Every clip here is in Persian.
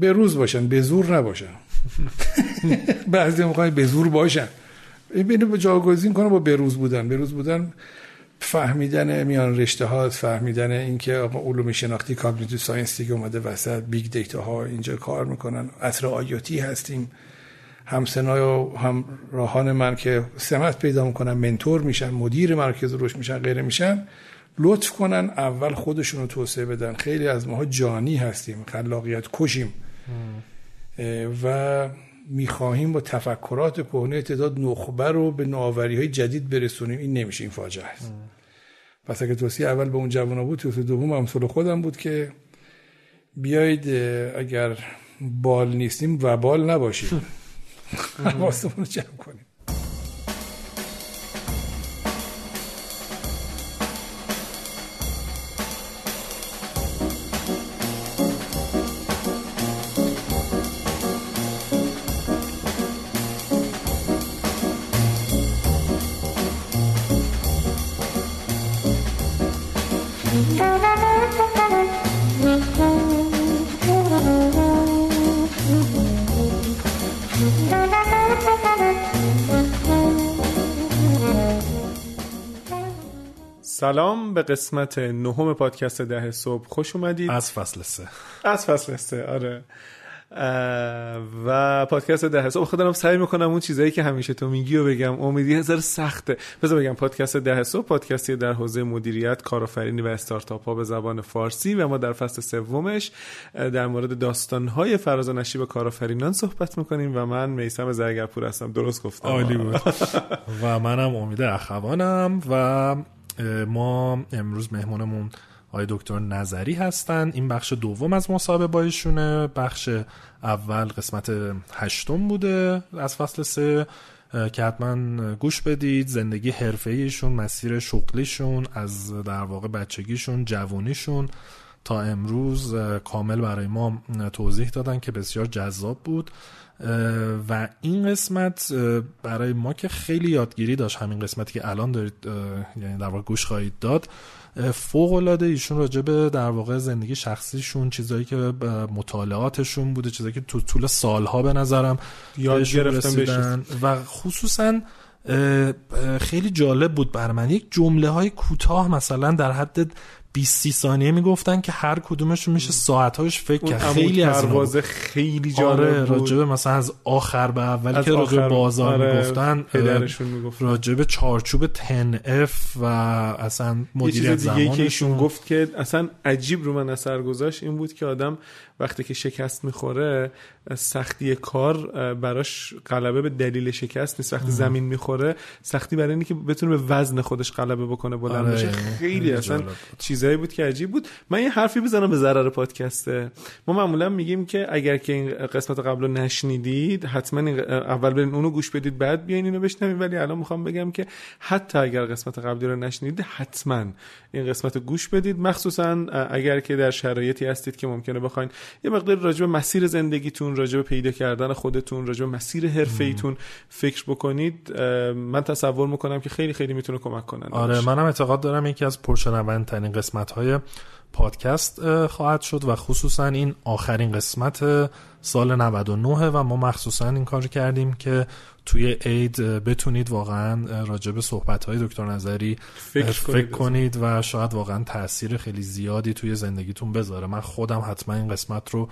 به روز باشن به زور نباشن. بعضی می‌خوان به زور باشن. ببینید جایگزین کنه با بروز بودن. بروز بودن فهمیدن میان رشته ها فهمیدن اینکه علوم شناختی cognitive science دیگه اومده وسط big data ها اینجا کار می‌کنن. عصر IT هستیم. هم سنای و هم راهان من که سمت پیدا می‌کنن mentor میشن مدیر مرکز رشد میشن غیره میشن. لطف کنن اول خودشون رو توسعه بدن. خیلی از ماها جانی هستیم خلاقیت کشیم. و می‌خواهیم با تفکرات کهنه تعداد نخبه رو به نوآوری های جدید برسونیم. این نمیشه این فاجعه است. پس اگه توصیه اول به اون جوان بود توصیه دوم امثال خودم بود که بیایید اگر بال نیستیم و بال نباشیم حواسمون رو جمع کنیم. سلام به قسمت نهم پادکست ده صبح. خوش اومدید. از فصل سه. از فصل سه آره. و پادکست ده صبح. خودم سعی می‌کنم اون چیزایی که همیشه تو میگی و بگم. امیدی هزار سخته. بذار بگم پادکست ده صبح پادکستی در حوزه مدیریت کارآفرینی و استارتاپ ها به زبان فارسی و ما در فصل سومش در مورد داستان های فراز و نشیب کارآفرینان صحبت می‌کنیم و من میسم زرگرپور هستم. درست گفتم. عالی بود. و منم امید اخوانم و ما امروز مهمونمون آقای دکتر نظری هستن. این بخش دوم از مصاحبه با ایشونه. بخش اول قسمت هشتم بوده. از فصل سه که حتما گوش بدید. زندگی حرفه ایشون مسیر شغلیشون از در واقع بچگیشون جوونیشون. تا امروز کامل برای ما توضیح دادن که بسیار جذاب بود. و این قسمت برای ما که خیلی یادگیری داشت همین قسمتی که الان دارید یعنی در واقع گوش خواهید داد فوق العاده ایشون راجع به در واقع زندگی شخصیشون چیزایی که مطالعاتشون بوده چیزایی که تو طول سالها به نظرم یاد گرفتن و خصوصا خیلی جالب بود بر من. یک جمله های کوتاه مثلا در حد 20 30 ثانیه می‌گفتن که هر کدومشون میشه ساعتاش فکر کرد. خیلی از پروازه خیلی جالب آره بود. راجبه مثلا از آخر به اول که راجب بازار آره می‌گفتن پدرشون می‌گفت. راجب چارچوب 10 F و اصلا مدیریت زمانشون که ایشون گفت که اصلا عجیب رو من اثر گذاشت این بود که آدم وقتی که شکست می‌خوره سختی کار براش غلبه به دلیل شکست نیست. وقتی زمین می‌خوره سختی برای اینه که بتونه به وزن خودش غلبه بکنه بلند بشه. آره، خیلی اصلا چیزایی بود که عجیب بود. من یه حرفی بزنم به ضرر پادکسته ما معمولا میگیم که اگر که این قسمت قبل رو نشنیدید حتما اول برین اونو گوش بدید بعد بیاین اینو بشنوید. ولی الان می‌خوام بگم که حتی اگر قسمت قبلی رو نشنیدید حتما این قسمت رو گوش بدید. مخصوصا اگر که در شرایطی هستید که ممکنه بخواین یه مقدار راجع به مسیر زندگیتون راجع به پیدا کردن خودتون راجع به مسیر حرفه ایتون فکر بکنید من تصور می‌کنم که خیلی خیلی می‌تونه کمک کنن آره منم اعتقاد دارم یکی از پرشنوندترین قسمت های پادکست خواهد شد و خصوصا این آخرین قسمت سال 99 و ما مخصوصا این کار کردیم که توی عید بتونید واقعا راجع به صحبت های دکتر نظری فکر, فکر کنید و شاید واقعا تاثیر خیلی زیادی توی زندگیتون بذاره. من خودم حتما این قسمت رو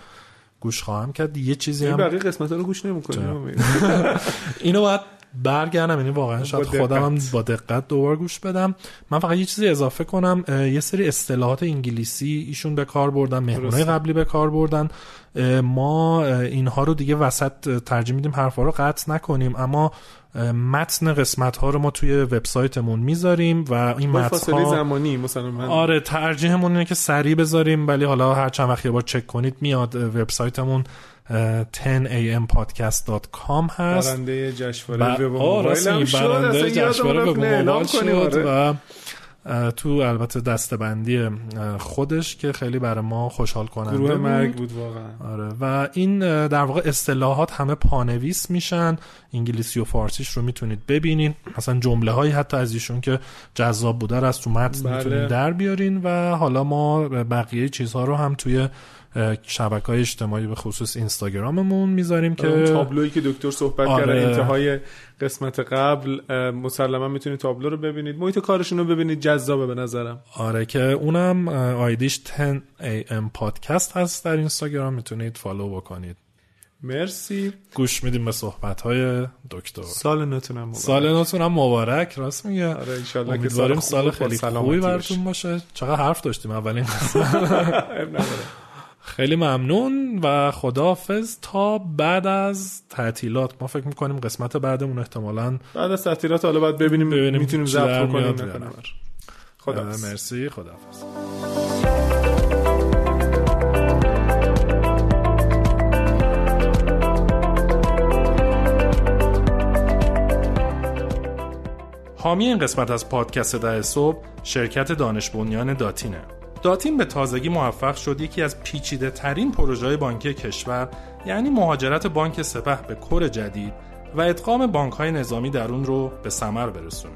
گوش خواهم کرد. یه چیزی هم بقیه قسمت رو گوش نمی‌کنیم اینو باید برگردم یعنی واقعا شاید خودم هم با دقت دوبار گوش بدم. من فقط یه چیزی اضافه کنم یه سری اصطلاحات انگلیسی ایشون به کار بردن مهمونای قبلی به کار بردن. ما اینها رو دیگه وسط ترجیح میدیم حرفا رو قطع نکنیم. اما متن قسمت ها رو ما توی وبسایتمون می‌ذاریم و این متن ها زمانی مثلا من آره ترجیحمون اینه که سریع بذاریم ولی حالا هر چند وقت یه بار چک کنید میاد وبسایتمون. 10ampodcast.com هست. برنده جشنواره به موبایل برنده جشنواره به موبایل شد آره. و تو البته دستبندی خودش که خیلی برای ما خوشحال کننده گروه. مرگ بود واقعا. آره. و این در واقع اصطلاحات همه پانویس میشن. انگلیسی و فارسیش رو می‌تونید ببینین. مثلا جمله هایی حتی از ایشون که جذاب بوده از تو متن بله. می‌تونید در بیارین. و حالا ما بقیه چیزها رو هم توی شبکه های اجتماعی به خصوص اینستاگراممون می‌ذاریم که تابلویی که دکتر صحبت آره. کردن انتهای قسمت قبل مسلما می‌تونید تابلو رو ببینید. محیط کارشون رو ببینید جذابه به نظرم. آره که اونم آیدیش 10 am پادکست هست در اینستاگرام می‌تونید فالو بکنید. مرسی. گوش میدیم به صحبت های دکتر. سال نتونم مبارک. سال نتونم مبارک راست میگه. آره انشالله که سال, سال خیلی خوبی براتون باشه. چقدر حرف داشتیم اولین خیلی ممنون و خداحافظ تا بعد از تعطیلات. ما فکر می‌کنیم قسمت بعدمون احتمالا بعد از تعطیلات حالا باید ببینیم, ببینیم می‌تونیم ضبط کنیم خدا مرسی. خداحافظ. حامی این قسمت از پادکست ده صبح شرکت دانش بنیان داتینه. داتین به تازگی موفق شد یکی از پیچیده ترین پروژه بانکی کشور یعنی مهاجرت بانک سپه به کور جدید و ادغام بانک های نظامی در اون رو به ثمر برسونه.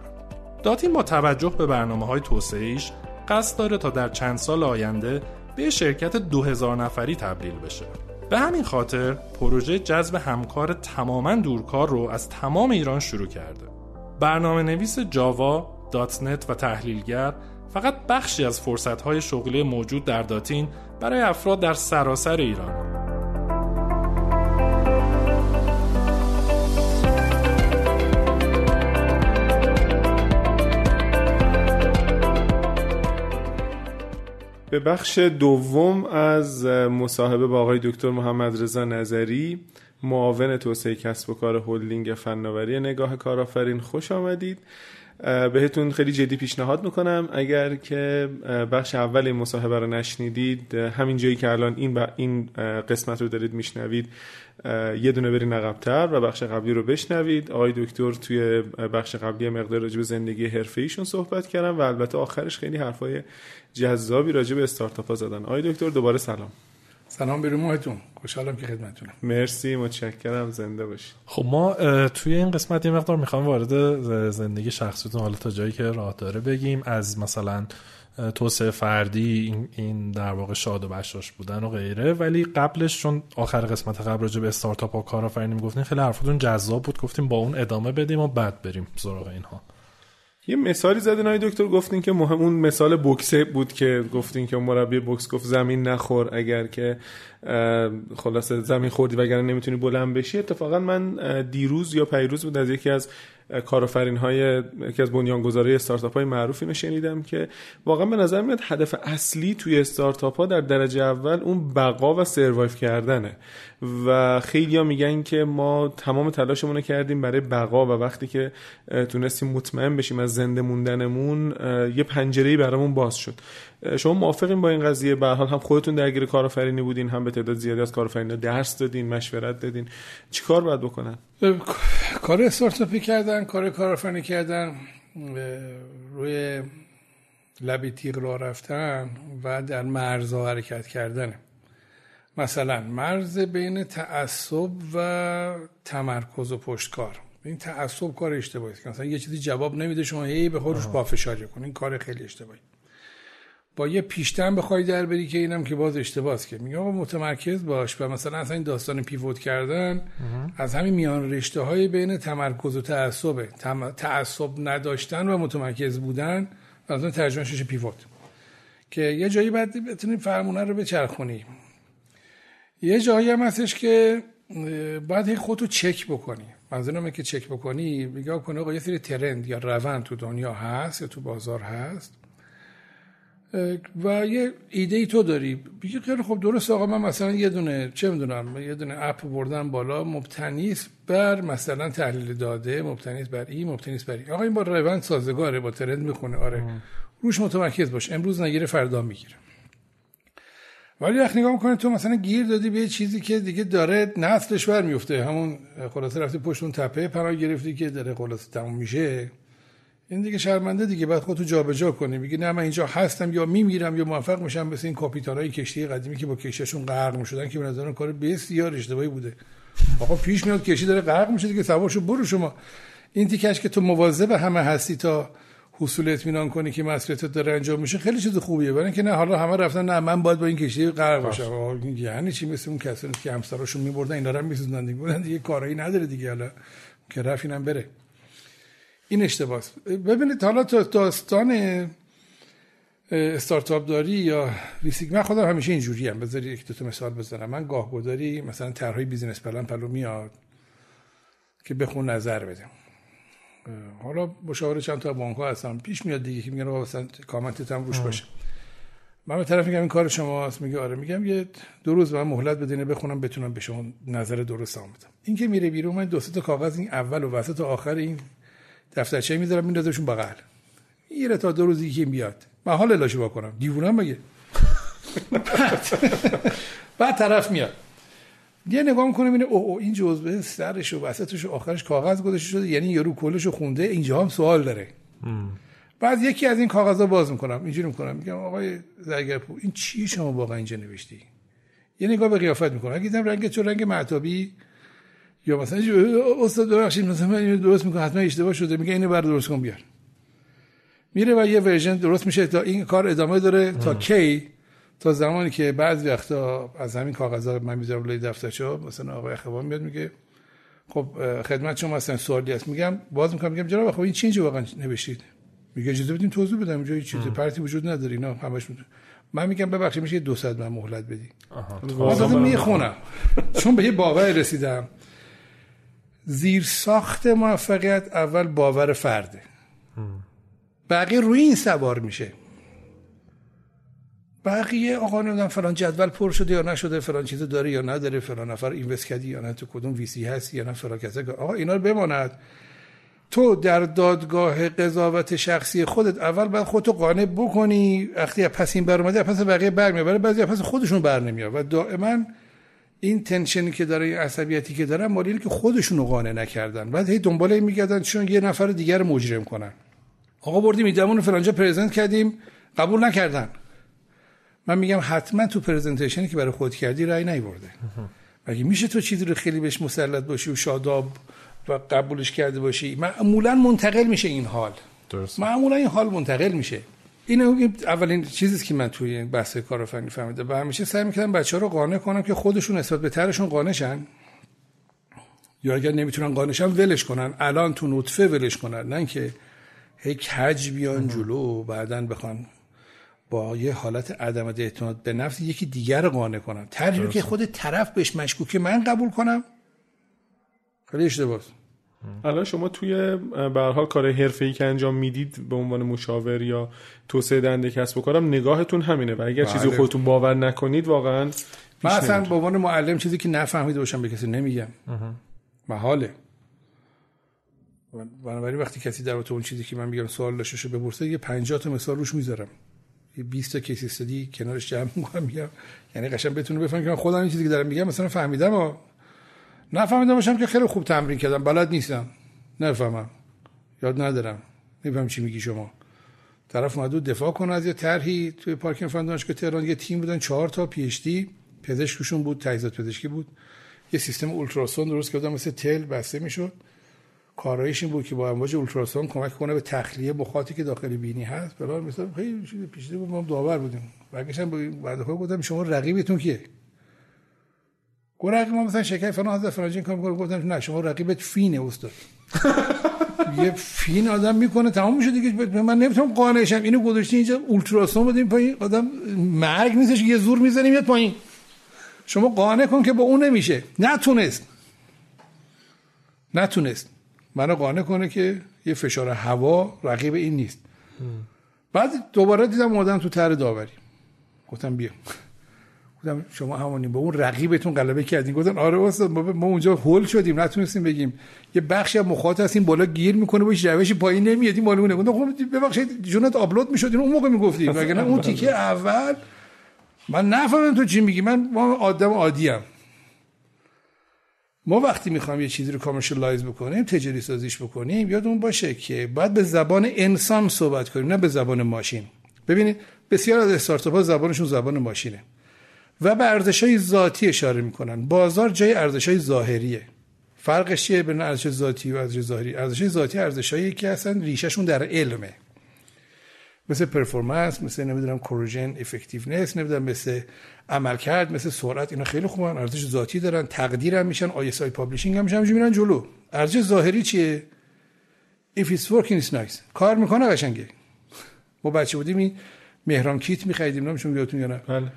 داتین با توجه به برنامه های توسعه‌ایش قصد داره تا در چند سال آینده به شرکت 2000 نفری تبدیل بشه. به همین خاطر پروژه جذب همکار تماما دورکار رو از تمام ایران شروع کرده. برنامه نویس جاوا، دات نت و تحلیلگر فقط بخشی از فرصتهای شغلی موجود در داتین برای افراد در سراسر ایران. به بخش دوم از مصاحبه با آقای دکتر محمد رضا نظری معاون توسعه کسب و کار هلدینگ فناوری نگاه کارآفرین خوش آمدید. بهتون خیلی جدی پیشنهاد می‌کنم. اگر که بخش اول این مصاحبه رو نشنیدید همین جایی که الان این این قسمت رو دارید میشنوید یه دونه برین عقبتر و بخش قبلی رو بشنوید. آقای دکتر توی بخش قبلی مقدار راجع به زندگی حرفه ایشون صحبت کردن و البته آخرش خیلی حرفای جذابی راجع به استارتاپ ها زدن. آقای دکتر دوباره سلام. سلام بیرون ماهتون خوشحالم که خدمتتونم مرسی متشکرم. زنده باشید. خب ما توی این قسمت یه مقدار می‌خوام وارد زندگی شخصیتون حالا تا جایی که راه داره بگیم. از مثلا توسعه فردی این, در واقع شاد و بشاش بودن و غیره. ولی قبلش چون آخر قسمت قبل راجع به استارتاپ و کارآفرینی می‌گفتین خیلی حرفتون جذاب بود. گفتیم با اون ادامه بدیم و بعد بریم سراغ اینها. یه مثالی زدین های دکتر گفتین که مهم اون مثال بوکسه بود که گفتین که مربی بوکس گفت زمین نخور اگر که خلاصه زمین خوردی وگرنه نمی‌تونی بلند بشی. اتفاقا من دیروز یا پیروز بود از یکی از کارآفرین های یکی از بنیانگذارای استارتاپ های معروف اینو شنیدم که واقعا به نظر میاد هدف اصلی توی استارتاپ ها در درجه اول اون بقا و سروایو کردنه. و خیلی ها میگن که ما تمام تلاشمون کردیم برای بقا و وقتی که تونستیم مطمئن بشیم از زنده موندنمون یه پنجره‌ای برامون باز شد. شما موافقین با این قضیه؟ به حال هم خودتون درگیر کارآفرینی بودین هم به تعداد زیادی از کارآفرین‌ها درس دادین مشورت دادین. چیکار باید بکنن؟ کار استارتاپی کردن کار کارآفرینی کردن روی لبی تیغ را رفتن و در مرزها حرکت کردن. مثلا مرز بین تعصب و تمرکز و پشتکار. این تعصب کار اشتباهی است. مثلا یه چیزی جواب نمیده شما هی به خودش پافشاری کن این کار خیلی اشتباهی. با یه پیشتن بخوای در بری که اینم که باز اشتباهه که میگم آقا متمرکز باش و مثلا اصلا این داستان پیوت کردن از همین میان رشته های بین تمرکز و تعصبه تعصب نداشتن و متمرکز بودن مثلا ترجمه شش پیوت. که یه جایی بعد بتونی فرمونه رو بچرخونی یه جایی هم هستش که باید خودتو چک بکنی. منظورم که چک بکنی. بگاه کنه آقا یه سری ترند یا روند تو دنیا هست یا تو بازار هست. و یه ایده ای تو داری. بگی خیلی خب درست آقا من مثلا یه دونه چه می‌دونم یه دونه اپ بردم بالا مبتنی بر مثلا تحلیل داده مبتنی بر این مبتنی بر این. آقا این با روند سازگاره با ترند می‌خونه. آره. روش متمرکز باش. امروز نگیره فردا می‌گیره. ولی وقتی نگاه می‌کنه تو مثلا گیر دادی به چیزی که دیگه داره نسلش بر میفته همون خلاصه رفتی پشت اون تپه پناه گرفتی که داره خلاصه تموم میشه. این دیگه شرمنده دیگه بعد خودتو جابجا کنی. میگی نه من اینجا هستم یا میمیرم یا موفق میشم مثل این کاپیتانای کشتی قدیمی که با کشتیشون غرق می‌شدن که به نظر کار بسیار اشتباهی بوده. آقا پیش میاد کشتی داره غرق میشه دیگه سوارشو برو شما. این تیکش که تو مواظب همه هستی تا حصول اطمینان کنی که مسئولیتت داره انجام میشه خیلی چیز خوبیه. برای اینکه نه حالا همه رفتن نه من باید با این کشتی غرق باشم. یعنی چی؟ مثل اون کسانی که همسراشون میبردن اینا رو میسوزوندن دیگه کارایی نداره دیگه حالا. که رفت اینم بره. این اشتباس ببینید حالا تا داستان استارتاپ داری یا ریسک من خودم همیشه اینجوری هم بذاری یک دو تا مثال بزنم. من گاه گداری مثلا طرحهای business plan پهلوم میاد که بخون نظر بده حالا مشاور چند تا بانک ها هستم پیش میاد دیگه که میگن مثلا کامنتت هم روش باشه. من به طرف میگم این کار شماست. میگه آره. میگم یه دو روز من مهلت بدینه بخونم بتونم به شما نظر درست بدم. این که میره بیرون من دو تا کاغذ این اول و وسط و آخر این دفترچه می‌ذارم میندازمشون بغل. میره تا دو روزی که بیاد من حال لاشو بکنم. دیوونم مگه؟ بعد طرف میاد. یه نگاه می‌کنه می‌بینه او, او این جزوه سرش و وسطش و آخرش کاغذ گذاشته شده یعنی یارو کلش خونده. اینجا هم سوال داره. بعد یکی از این کاغذها باز می‌کنم. اینجوری می‌کنم. میگم آقای زرگرپور این چی شما واقعا اینجا نوشتی؟ یه نگاه به قیافت می‌کنم. اگه دیدم رنگ تو رنگ معتابی یا مثلا استاد ببخشید مثلا من درست می‌کنم حتما اشتباه شده میگه اینو برای درست کن بیار. میره و یه ورژن درست میشه تا این کار ادامه داره تا کی؟ تا زمانی که بعضی وقتا از همین کاغذها من می‌ذارم روی دفترچه مثلا آقای اخوان میاد میگه خب خدمت شما مثلا سوالی هست. میگم باز می‌کنم میگم جناب خب این چی اینجا واقعا نوشتید؟ میگه اجازه بدین توضیح بدم اینجا هیچ چیزی پرتی وجود نداره اینا همش می‌تونه من میگم ببخشید میشه 200 من مهلت بدی آها می‌خونم. چون به یه باور رسیدم. زیر ساخت موفقیت اول باور فرده بقیه روی این سوار میشه. بقیه آقا نمی‌دونم فلان جدول پر شده یا نشده فلان چیز داره یا نداره فلان نفر اینوست کردی یا نه تو کدوم ویسی هست یا نه فلان کسا. آقا اینا رو بماند. تو در دادگاه قضاوت شخصی خودت اول باید خودتو قانع بکنی. وقتی پس این بر پس بقیه بر میاد بعضی پس خودشون بر نمیاد و دائما این تنشنی که داره این عصبیتی که دارن مالی که خودشون رو قانع نکردن. بعد هی دنبال این میگردن چون یه نفر دیگر مجرم کنن. آقا بردیم ایدمون فلانجا پرزنت کردیم. قبول نکردن. من میگم حتما تو پرزنتیشنی که برای خود کردی رای نیورده. مگه میشه تو چیزی رو خیلی بهش مسلط باشی و شاداب و قبولش کرده باشی؟ معمولا منتقل میشه این حال. درست معمولا این حال منتقل میشه. این اولین چیزی که من توی این بحث کارآفرینی فهمیدم. و همیشه سعی می‌کردم بچه ها رو قانع کنم که خودشون نسبت به ترشون قانعشن. یا اگر نمی‌تونن قانعشن ولش کنن. الان تو نطفه ولش کنن. نه که هی کج بیان جلو و بعدا بخوان با یه حالت عدم اعتماد به نفس یکی دیگر رو قانع کنم طرحی که خود طرف بهش مشکوکه من قبول کنم. خیلی اشتباهه الان شما توی به حال کار حرفه‌ای که انجام می‌دید به عنوان مشاور یا توسعه دهنده کسب و کارم نگاهتون همینه و اگر بله. چیزی خودتون باور نکنید واقعا من اصلا به عنوان معلم چیزی که نفهمیده باشم به کسی نمیگم. محاله. بنابراین وقتی کسی در اون چیزی که من میگم سوال داشته شو بپرسه یه 50 تا مثال روش می‌ذارم. یه 20 تا case study کنارش جمع میگم. یعنی قشنگ بتونه بفهمه که من خودم این چیزی که دارم میگم مثلا فهمیدم و نفهمیدم باشم که خیلی خوب تمرین کردم. بلد نیستم. نفهمم. یاد ندارم. نمیفهم چی میگی شما. طرف اومد دفاع کنه از یه طرحی. توی پارکینگ فن دانشگاه تهران یه تیم بودن. چهار تا PhD پزشکشون بود. تجهیزات پزشکی بود. یه سیستم اولتراسون درست کردن. مثل تل بسته می‌شد. کارایش این بود که با امواج اولتراسون کمک کنه به تخلیه بخاطی که داخل بینی هست. بلا مثلا خیلی چیز پیچیده بود. ما داور بودیم. برگشتم بعد گفتم شما رقیبتون کیه؟ گفت رقیب ما مثلا شکر فلان از فلان کار می‌کنه. گفتم نه شما رقیبت فینه استاد. یه فین آدم می‌کنه تمام میشه دیگه. من نمی‌تونم قانعشم. اینو گذاشتی اینجا اولتراسون بدیم پایین. آدم مرگ نیستش یه زور می‌زنیم میاد پایین. شما قانع کن که با اون نمیشه. نتونست. نتونست. منو قانع کنه که یه فشار هوا رقیب این نیست. بعد دوباره دیدم اومدم تو تر داوری. گفتم بیا. شما همونی با اون رقیبتون غلبه کردین. گفتن آره استاد ما اونجا هول شدیم نتونستیم بگیم. یه بخشی از مخاطب هستیم بالا گیر می‌کنه باش روشی پایین نمیاد این مالونه گفتم خب ببخشید جونت آپلود می‌شد اون موقع می‌گفتیم مگر اون تیکه اول. من نفهمم تو چی میگی. من آدم عادی ام. ما وقتی می‌خوایم یه چیزی رو کامرشالایز بکنیم تجاری سازیش بکنیم یادمون باشه که باید به زبان انسان صحبت کنیم نه به زبان ماشین. ببینید بسیار از استارتاپ ها زبانشون زبان ماشینه. و به ارزش های ذاتی اشاره می‌کنن. بازار جای ارزش های ظاهریه. فرقش چیه بین ارزش ذاتی و ارزش ظاهری؟ ارزش ذاتی ارزشایی که اصلا ریشهشون در علمه. مثل پرفورمنس مثل نمی‌دونم کروژن افکتیونس نمی‌دونم مثل عمل کرد مثل سرعت اینا خیلی خوبن ارزش ذاتی دارن تقدیر هم میشن آی اس آی پابلیشینگ هم میشن میرن جلو. ارزش ظاهری چیه؟ If it's working it's nice. کار می‌کنه قشنگه. ما بچه بودیم این مهران کیت میخریدیم نمیشون یادتون یا نه. بله.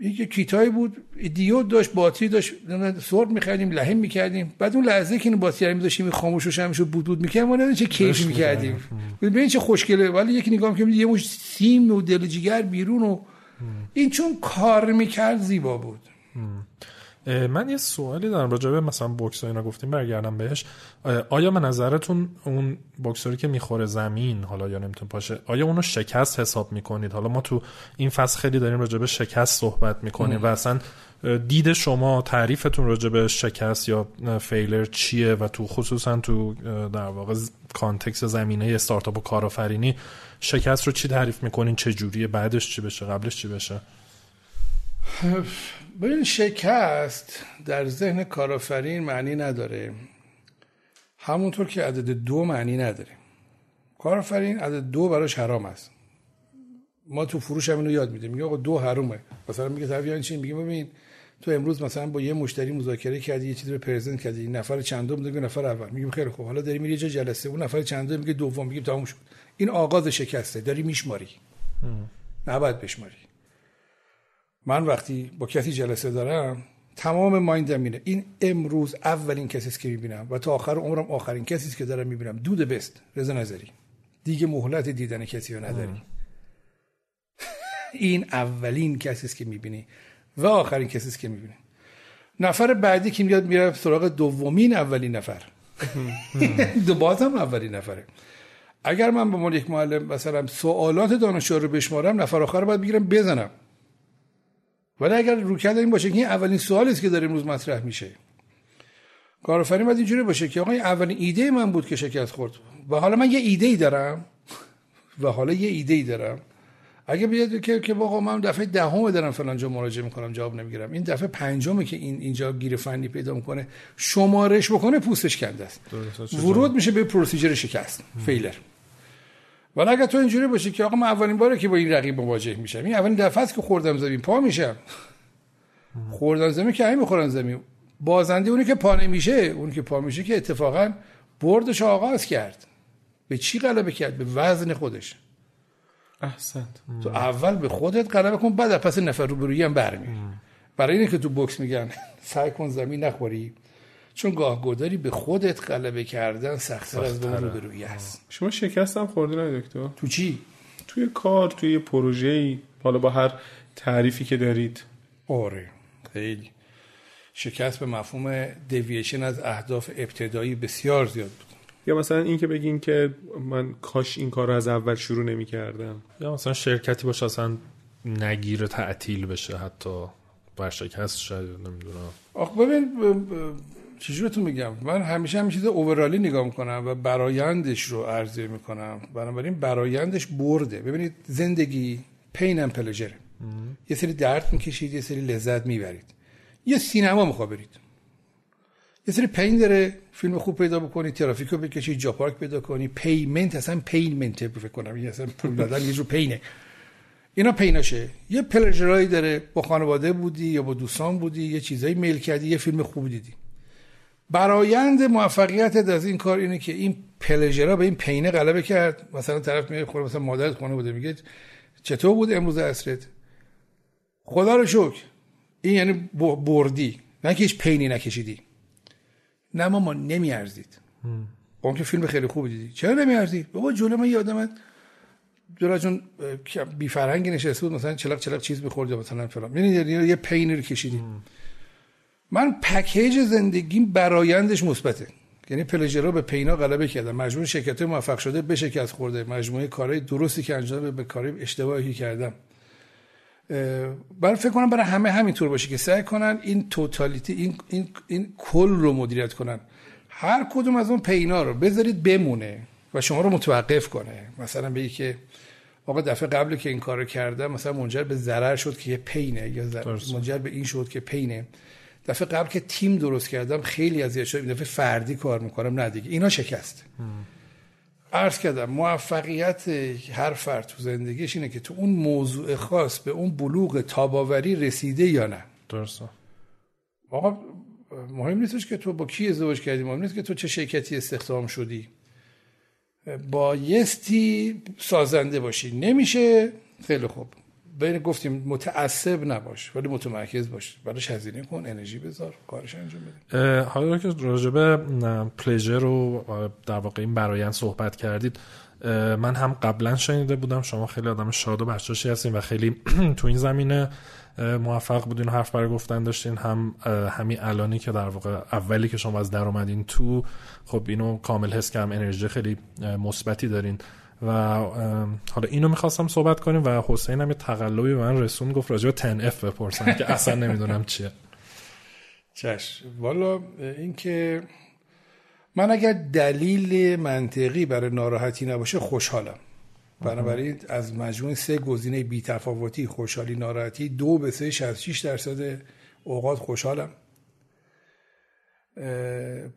این که کیتایی بود دیود داشت باتری داشت سورد میخریدیم لحم می‌کردیم. بعد اون لحظه که این باتری میذاشتیم خاموش و شمش بود بود می‌کردیم ما چه کیفی می‌کردیم. ببین چه خوشگله. ولی یکی نگاه می‌کنیم یه مش سیم و دل بیرون و این چون کار می‌کرد زیبا بود. من یه سوالی دارم راجع به مثلا بوکس اینا گفتیم برگردم بهش. آیا به نظرتون اون بوکسری که می‌خوره زمین حالا یا نمی‌تونه پاشه آیا اونو شکست حساب می‌کنید؟ حالا ما تو این فصل خیلی داریم راجع به شکست صحبت می‌کنیم و اصلا دید شما تعریفتون راجع به شکست یا failure چیه و تو خصوصا تو در واقع context زمینه استارتاپ و کارآفرینی شکست رو چی تعریف می‌کنین؟ چه جوریه؟ بعدش چی بشه؟ قبلش چی بشه؟ ببین شکست در ذهن کارآفرین معنی نداره. همونطور که عدد دو معنی نداره. کارآفرین عدد دو براش حرام است. ما تو فروش هم اینو یاد میدیم. میگه آقا دو حرومه. مثلا میگه طرف یعنی چی؟ میگه ببین تو امروز مثلا با یه مشتری مذاکره کردی یه چیزی رو پرزنت کردی این نفر چندم میگه نفر اول. میگیم خیلی خوب. حالا داری میری یه جا جلسه اون نفر چندم میگه دوم میگیم تموم شد. این آغاز شکسته. داری میشماری. نباید بشماری. من وقتی با کسی جلسه دارم تمام مایندم اینه این امروز اولین کسی که می‌بینم و تا آخر عمرم آخرین کسی که دارم می‌بینم. دود بست. رضا نظری. دیگه مهلت دیدن کسی رو نداری. این اولین کسی که می‌بینی و آخرین کسی که می‌بینی. نفر بعدی که میاد میره سراغ دومین اولین نفر. دو بازم اولین نفره. اگر من به عنوان یک معلم مثلا سوالات دانشجو رو بشمارم نفر آخر باید بگیرم بزنم. ولی اگر روکرد این باشه که این اولین سوالی است که داره امروز مطرح میشه. کارآفرین باید اینجوری باشه که آقا اولین ایده من بود که شکست خورد. و حالا من یه ایده ای دارم. و حالا یه ایده ای دارم. اگه بیاد که که واقعا من دفعه دهم دارم فلان جا مراجعه می‌کنم جواب نمی‌گیرم. این دفعه پنجمه که این اینجا گیر فنی پیدا می‌کنه شمارش بکنه پوستش کنده است. ورود میشه به پروسیجر شکست فیلر. ولی اگر تو اینجوری باشی که آقا من اولین باره که با این رقیب مواجه میشم این اولین دفعه است که خوردم زمین پا میشم. خوردم زمین که همین می‌خورن زمین. بازنده اونی که پا نمیشه اونی که پا میشه که اتفاقا بردش آغاز کرد. به چی غلبه کرد؟ به وزن خودش. احسنت. تو اول به خودت غلبه کن بعد پس نفر روبرویی هم برمی برای اینه که تو بوکس میگن سعی کن زمین نخوری. چون گاه گداری به خودت غلبه کردن سختتر از اون روبرویی است شما شکست هم خوردین دکتر؟ تو چی؟ توی کار توی پروژه‌ای. حالا با هر تعریفی که دارید. آره. خیلی. شکست به مفهوم دیویشن از اهداف ابتدایی بسیار زیاد بود. یا مثلا این که بگین که من کاش این کار رو از اول شروع نمی کردم یا مثلا شرکتی باشه اصلا نگیر تعطیل بشه حتی برشکست شاید نمی‌دونم. آخ ببین چجورتون میگم؟ من همیشه همین چیز اوورالی نگاه می‌کنم و برایندش رو ارزیه می‌کنم. بنابراین برایندش برده. ببینید زندگی pain and pleasure یه سری درد می‌کشید یه سری لذت می‌برید. یه سینما می‌خواد برید. یه سری pain داره. فیلم خوب پیدا بکنی ترافیک رو بکشی جا پارک پیدا کنی. payment اصلا payment فکر کنم. این اصلا پول دادن یه جور pain ه اینا pain اشه یه pleasure ایی داره. با خانواده بودی یا با دوستان بودی یه چیزایی میل کردی یه فیلم خوب دیدی. برایند موفقیت از این کار اینه که این pleasure ا به این pain ه غلبه کرد. مثلا طرف میگه خود مثلا مادرت خونه بوده. میگه چطور بود امروز عصرت؟ خدا رو شکر. این یعنی بردی. نه که هیچ پینی نکشیدی. نه ما نمیارزید. اون که فیلم خیلی خوب دیدی. چرا نمیارزید؟ بابا جلو من یادم جلو چون بی فرهنگی نشسته بود مثلا چلق چلق چیز می‌خورد مثلا فلان. یعنی یه پینی رو کشیدی. من پکیج زندگیم برایندش مثبته. یعنی پلژرا به پینا غلبه کردم مجموعه شرکت موفق شده به شکست خورده. مجموعه کارهای درستی که انجام به کارهای اشتباهی کردم برای فکر کنم برای همه همینطور باشه که سعی کنن این توتالیتی این, این, این کل رو مدیریت کنن. هر کدوم از اون پینا رو بذارید بمونه و شما رو متوقف کنه. مثلا بگی که آقا دفعه قبل که این کارو کردم مثلا منجر به ضرر شد که یه پینه یا منجر به این شد که پینه. دفعه قبل که تیم درست کردم خیلی از این دفعه فردی کار می‌کنم نه دیگه. اینا شکست. عرض کردم موفقیت هر فرد تو زندگیش اینه که تو اون موضوع خاص به اون بلوغ تاباوری رسیده یا نه. درسته. آقا مهم نیستش که تو با کی ازدواج کردی مهم نیست که تو چه شرکتی استخدام شدی. بایستی سازنده باشی. نمیشه. خیلی خوب. بین گفتیم متعصب نباش ولی متمرکز باش. براش هزینه کن انرژی بذار کارش انجام بده. حالا که راجبه پلیژر رو در واقع این برایند صحبت کردید. من هم قبلا شنیده بودم شما خیلی آدم شاد و بچاشی هستین و خیلی تو این زمینه موفق بودین حرف برای گفتن داشتین. هم همین الانی که در واقع اولی که شما از در اومدین تو خب اینو کامل حس کردم انرژی خیلی مثبتی دارین. و حالا اینو می‌خواستم صحبت کنیم و حسین هم یه تقلبی به من رسون گفت راجع به تن اف بپرسم که اصلا نمی‌دونم چیه. چش والا این که من اگر دلیل منطقی برای ناراحتی نباشه خوشحالم. بنابراین از مجموع سه گزینه بی تفاوتی خوشحالی ناراحتی دو به سه 66 درصد اوقات خوشحالم.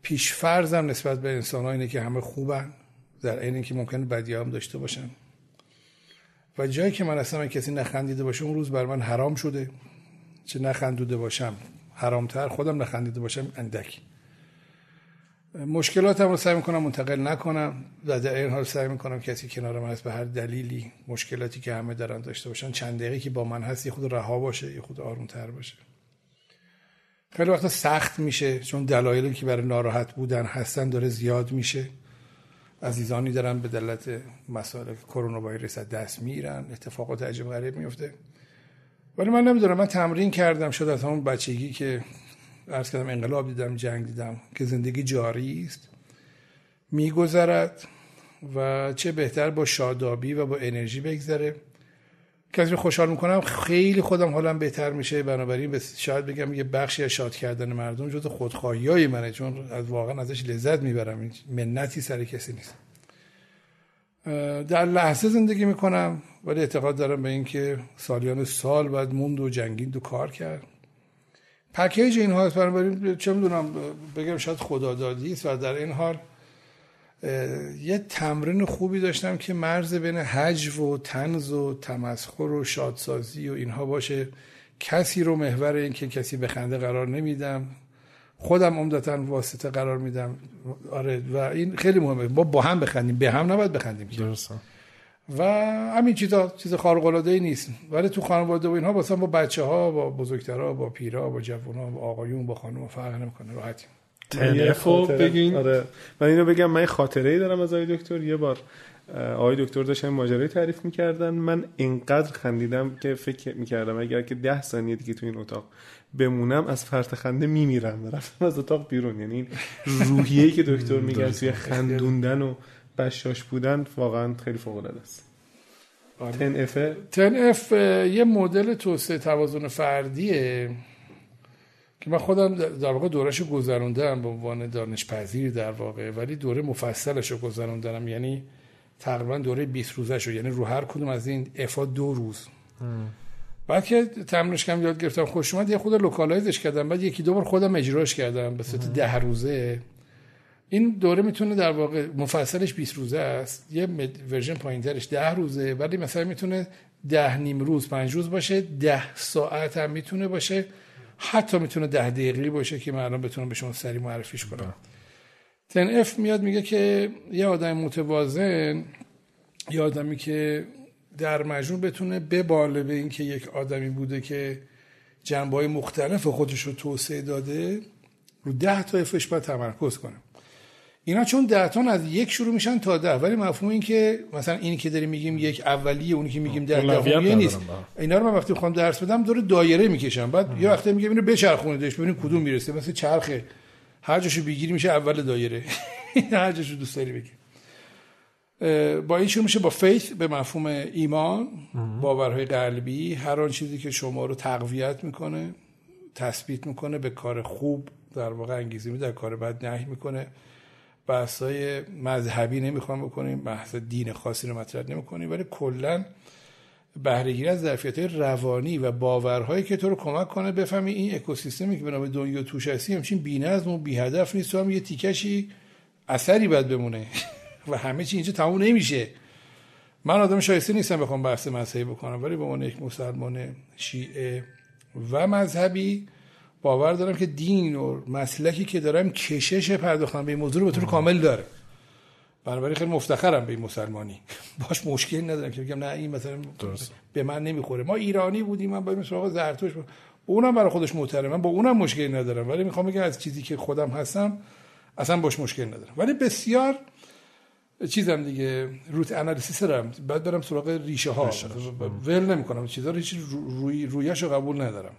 پیش فرضم نسبت به انسان اینه که همه خوبن. در عین اینکه ممکنه بدی هم داشته باشن. و جایی که من اصلا کسی نخندیده باشه اون روز بر من حرام شده. چه نخندوده باشم حرامتر خودم نخندیده باشم اندک. مشکلاتم رو سعی می‌کنم منتقل نکنم. و در این حال سعی می‌کنم کسی کنار من هست به هر دلیلی مشکلاتی که همه دارن داشته باشن. چند دقیقه که با من هست یه خود رها باشه یه خود آرومتر باشه. خیلی وقتا سخت میشه چون دلایلی که برای ناراحت بودن هستن داره زیاد میشه. عزیزانی دارن به دلت مسائل کرونا ویروس دست میرن اتفاقات عجیب غریب میفته. ولی من نمی‌دونم من تمرین کردم شد از همون بچگی که عرض کردم انقلاب دیدم جنگ دیدم که زندگی جاری است میگذرد و چه بهتر با شادابی و با انرژی بگذره. کسی خوشحال می‌کنم خیلی خودم حالم بهتر میشه. بنابراین شاید بگم یه بخشی از شاد کردن مردم جز خودخواهی های منه چون از واقعا ازش لذت می‌برم. منتی سر کسی نیست. در لحظه زندگی می‌کنم ولی اعتقاد دارم به اینکه سالیان سال باید موند و جنگید و کار کرد. پکیج این هاست بنابراین چه می‌دونم بگم شاید خدادادی است و در این حال یه تمرین خوبی داشتم که مرز بین حجو و تنز و تمسخر و شادسازی و اینها باشه. کسی رو محور این که کسی به خنده قرار نمیدم. خودم عمدتا واسطه قرار میدم. آره و این خیلی مهمه. ما با هم بخندیم. به هم نباید بخندیم درسته. و همین چیزا چیز خارق العاده ای نیست. ولی تو خانواده و اینها مثلا با بچه ها با بزرگترها با پیرا با جوونا با آقایون با خانم فرق نمی‌کنه. تلفو بگین. آره. من اینو بگم من خاطره ای دارم از آقای دکتر. یه بار آقای دکتر داشتن ماجرای تعریف می‌کردن. من اینقدر خندیدم که فکر می‌کردم اگر که ده ثانیه دیگه تو این اتاق بمونم از فرط خنده میمیرم. رفتم از اتاق بیرون. یعنی این روحیه‌ای که دکتر میگن توی خندوندن و بشاش بودن واقعا خیلی فوق العاده است تن اف؟ تن اف یه مدل توسعه توازن فردیه. که من خودم در واقع دورش گذروندم به عنوان دانش پذیر در واقع ولی دوره مفصلش رو گذروندم یعنی تقریبا دوره 20 روزه شو یعنی رو هر کدوم از این افا دو روز. بعد که تمرینش کم یاد گرفتم. خوشم اومد یه خود localize ش کردم. بعد یکی دو بار خودم اجراش کردم به صورت ده روزه. این دوره می‌تونه در واقع مفصلش 20 روزه است. یه version پایینترش ده روزه. ولی مثلا می‌تونه ده نیم روز پنج روز باشه. ده ساعت هم می‌تونه باشه. حتی می‌تونه ده دقیقی باشه که من الان بتونم به شما سری معرفیش کنم. ten F میاد میگه که یه آدم متوازن یه آدمی که در مجموع بتونه بباله به اینکه یک آدمی بوده که جنبه های مختلف خودش رو توسعه داده رو ده تا افش باید تمرکز کنه. اینا چون ده تا از یک شروع میشن تا ده. ولی مفهوم این که مثلا اینی که داریم میگیم یک اولیه اونی که میگیم ده دهمیه نیست. اینا رو من وقتی خواهم درس بدم دور دایره می‌کشم. بعد یه وقتی میگم اینو بچرخونیدش ببینید کدوم می‌رسه. مثل چرخه. هر جاشو بگیری میشه اول دایره. هر جاشو دوست داری بگی. با این شروع میشه با فیث به مفهوم ایمان باورهای قلبی. هر آن چیزی که شما رو تقویت می‌کنه تثبیت می‌کنه به کار خوب در واقع انگیزه میده کار بد نهی می‌کنه. بحثای مذهبی نمی‌خوام بکنیم بحث دین خاصی رو مطرح نمی‌کنیم ولی کلا بهرهگیری از ظرفیت روانی و باورهایی که تو رو کمک کنه بفهمی این اکوسیستمی که به نام دنیا توش هستی همچین بی‌نظم و بی هدف نیست. تو هم یه تیکشی اثری باید بمونه و همه چی اینجا تموم نمیشه. من آدم شایسته نیستم بخوام بحث مذهبی بکنم ولی به عنوان یک مسلمان شیعه و مذهبی باور دارم که دین و مسلکی که دارم کشش پرداختن به این موضوع رو به طور کامل داره. بنابراین خیلی مفتخرم به این مسلمانی. باش مشکل ندارم که بگم نه این مثلا درست. به من نمی‌خوره. ما ایرانی بودیم من با سراغ زرتوش بود. اونم برای خودش محترمه. من با اونم مشکلی ندارم. ولی می‌خوام بگم از چیزی که خودم هستم اصلا باش مشکل ندارم. ولی بسیار چیزم دیگه روت انالیسیس دارم. بعد برم سراغ ریشه ها ول نمی‌کنم. چیزا رو هیچ روی رویش رو قبول ندارم.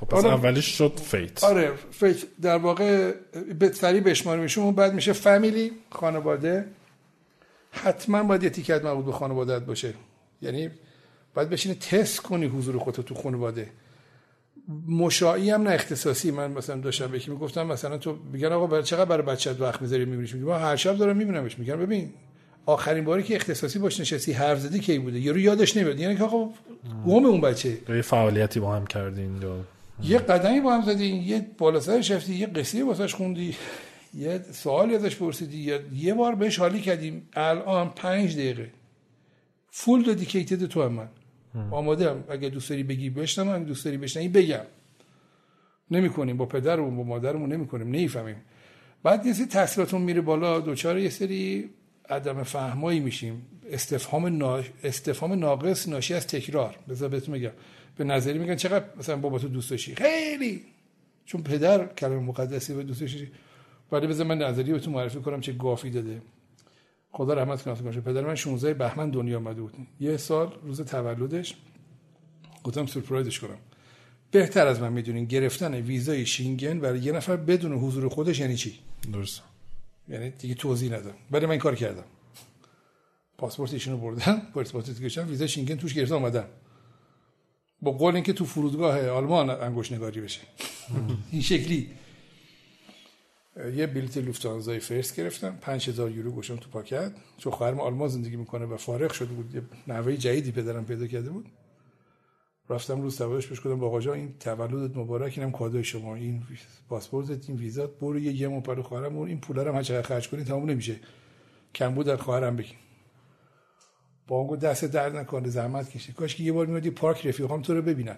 خب پس حالا- اولیش شد فیت. آره فکر در واقع سریع بشمار میشه اون بعد میشه فامیلی خانواده. حتما باید یه تیکت مربوط به خانوادت باشه. یعنی باید بشینی تست کنی حضور خودت تو خانواده. مشاعی هم نه اختصاصی. من مثلا داشتم به یکی می‌گفتم مثلا تو میگن آقا برای چقدر برای بچت وقت می‌ذاری؟ میبینیش. میگم هر شب دارم میبینمش. میگم ببین آخرین باری که اختصاصی باش نشستی حرف زدی کی بوده؟ یارو یادش نمیاد. یعنی که آقا گم اون بچه. یه فعالیتی با هم کردین یا یه قدمی با هم زدین یه بالا سرش رفتی یه قصه واسش خوندی یه سوال ازش پرسیدی یا یه بار بهش حالی کردیم. الان پنج دقیقه. فول ددیکیتد تو هم من آماده هم اگه دوست داری بگی بشنم اگه دوست داری بشنوی بگم. نمی کنیم با پدرمون با مادرمون نمی کنیم نمی‌فهمیم. بعد یه سری تحصیلاتون میره بالا دوچار یه سری عدم فهمایی میشیم. استفهام نا... استفهام ناقص ناشی از تکرار. بذار بهتون میگم به نظری میگن چقدر مثلا بابا تو دوست داشتی؟ خیلی! چون پدر کلمه مقدسی به دوست داشتی. ولی بذار من نظری بهتون معرفی کنم چه گافی داده. خدا رحمت کنه پدر من 16 بهمن دنیا آمده بود. یه سال روز تولدش گفتم سورپرایزش کنم. بهتر از من می‌دونین گرفتن ویزای شینگن برای یه نفر بدون حضور خودش یعنی چی؟ درست یعنی دیگه توضیح ندم ولی من این کار کردم. پاسپورت ایشونو بردم پاسپورت گشتم ویزا شینگن توش گرفتم اومدم. با قول اینکه تو فرودگاه آلمان انگوش نگاری بشه. این شکلی. یه بلیت لوفتانزای فرست گرفتم 5000 یورو گوشم تو پاکت. چون خواهرم آلمان زندگی می‌کنه و فارغ شده بود یه نوه جدیدی پدرم پیدا کرده بود. رفتم روز تولدش بهش گفتم جان این تولدت مبارک اینم کادوی شما این پاسپورتت این ویزات برو یه یه پر خواهرم این پولا رو هم چقدر خرج کنی تموم نمیشه. کم بود در خواهرم بگیم. با اون گفت دست درد نکنه زحمت کشی. کاش که یه بار میادی پارک رفیقام تو رو ببینن.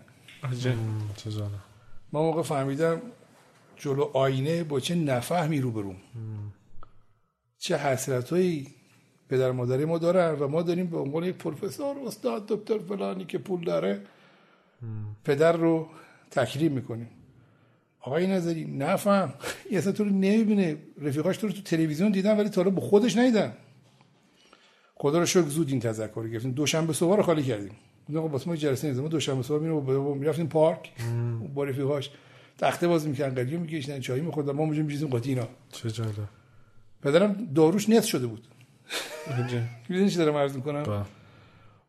من موقع فهمیدم جلو آینه با چه نفهمی رو بروم چه حسرتهایی پدر مادری ما دارن و ما داریم به عنوان یک پروفسور استاد دکتر فلانی که پول داره. پدر رو تکریم می‌کنیم. آقای نظری نفهم. این اصلا تو رو نمی‌بینه. رفیقاش تو رو تو تلویزیون دیدن ولی تا حالا با خودش ندیدن. خدا رو شکر زود این تذکر رو گرفتیم. دوشنبه صبح رو خالی کردیم. گفتم واسه ما جلسه نیست. ما دوشنبه صبح میریم می‌رفتیم پارک. با رفیقاش تخته بازی می‌کردن قلیون میکشیدن چایی میخوردن. ما اونجا میشیم قاطی اینا. چه جالب. پدرم داروش نصف شده بود. می‌دونی چی دارم عرض می‌کنم؟ با.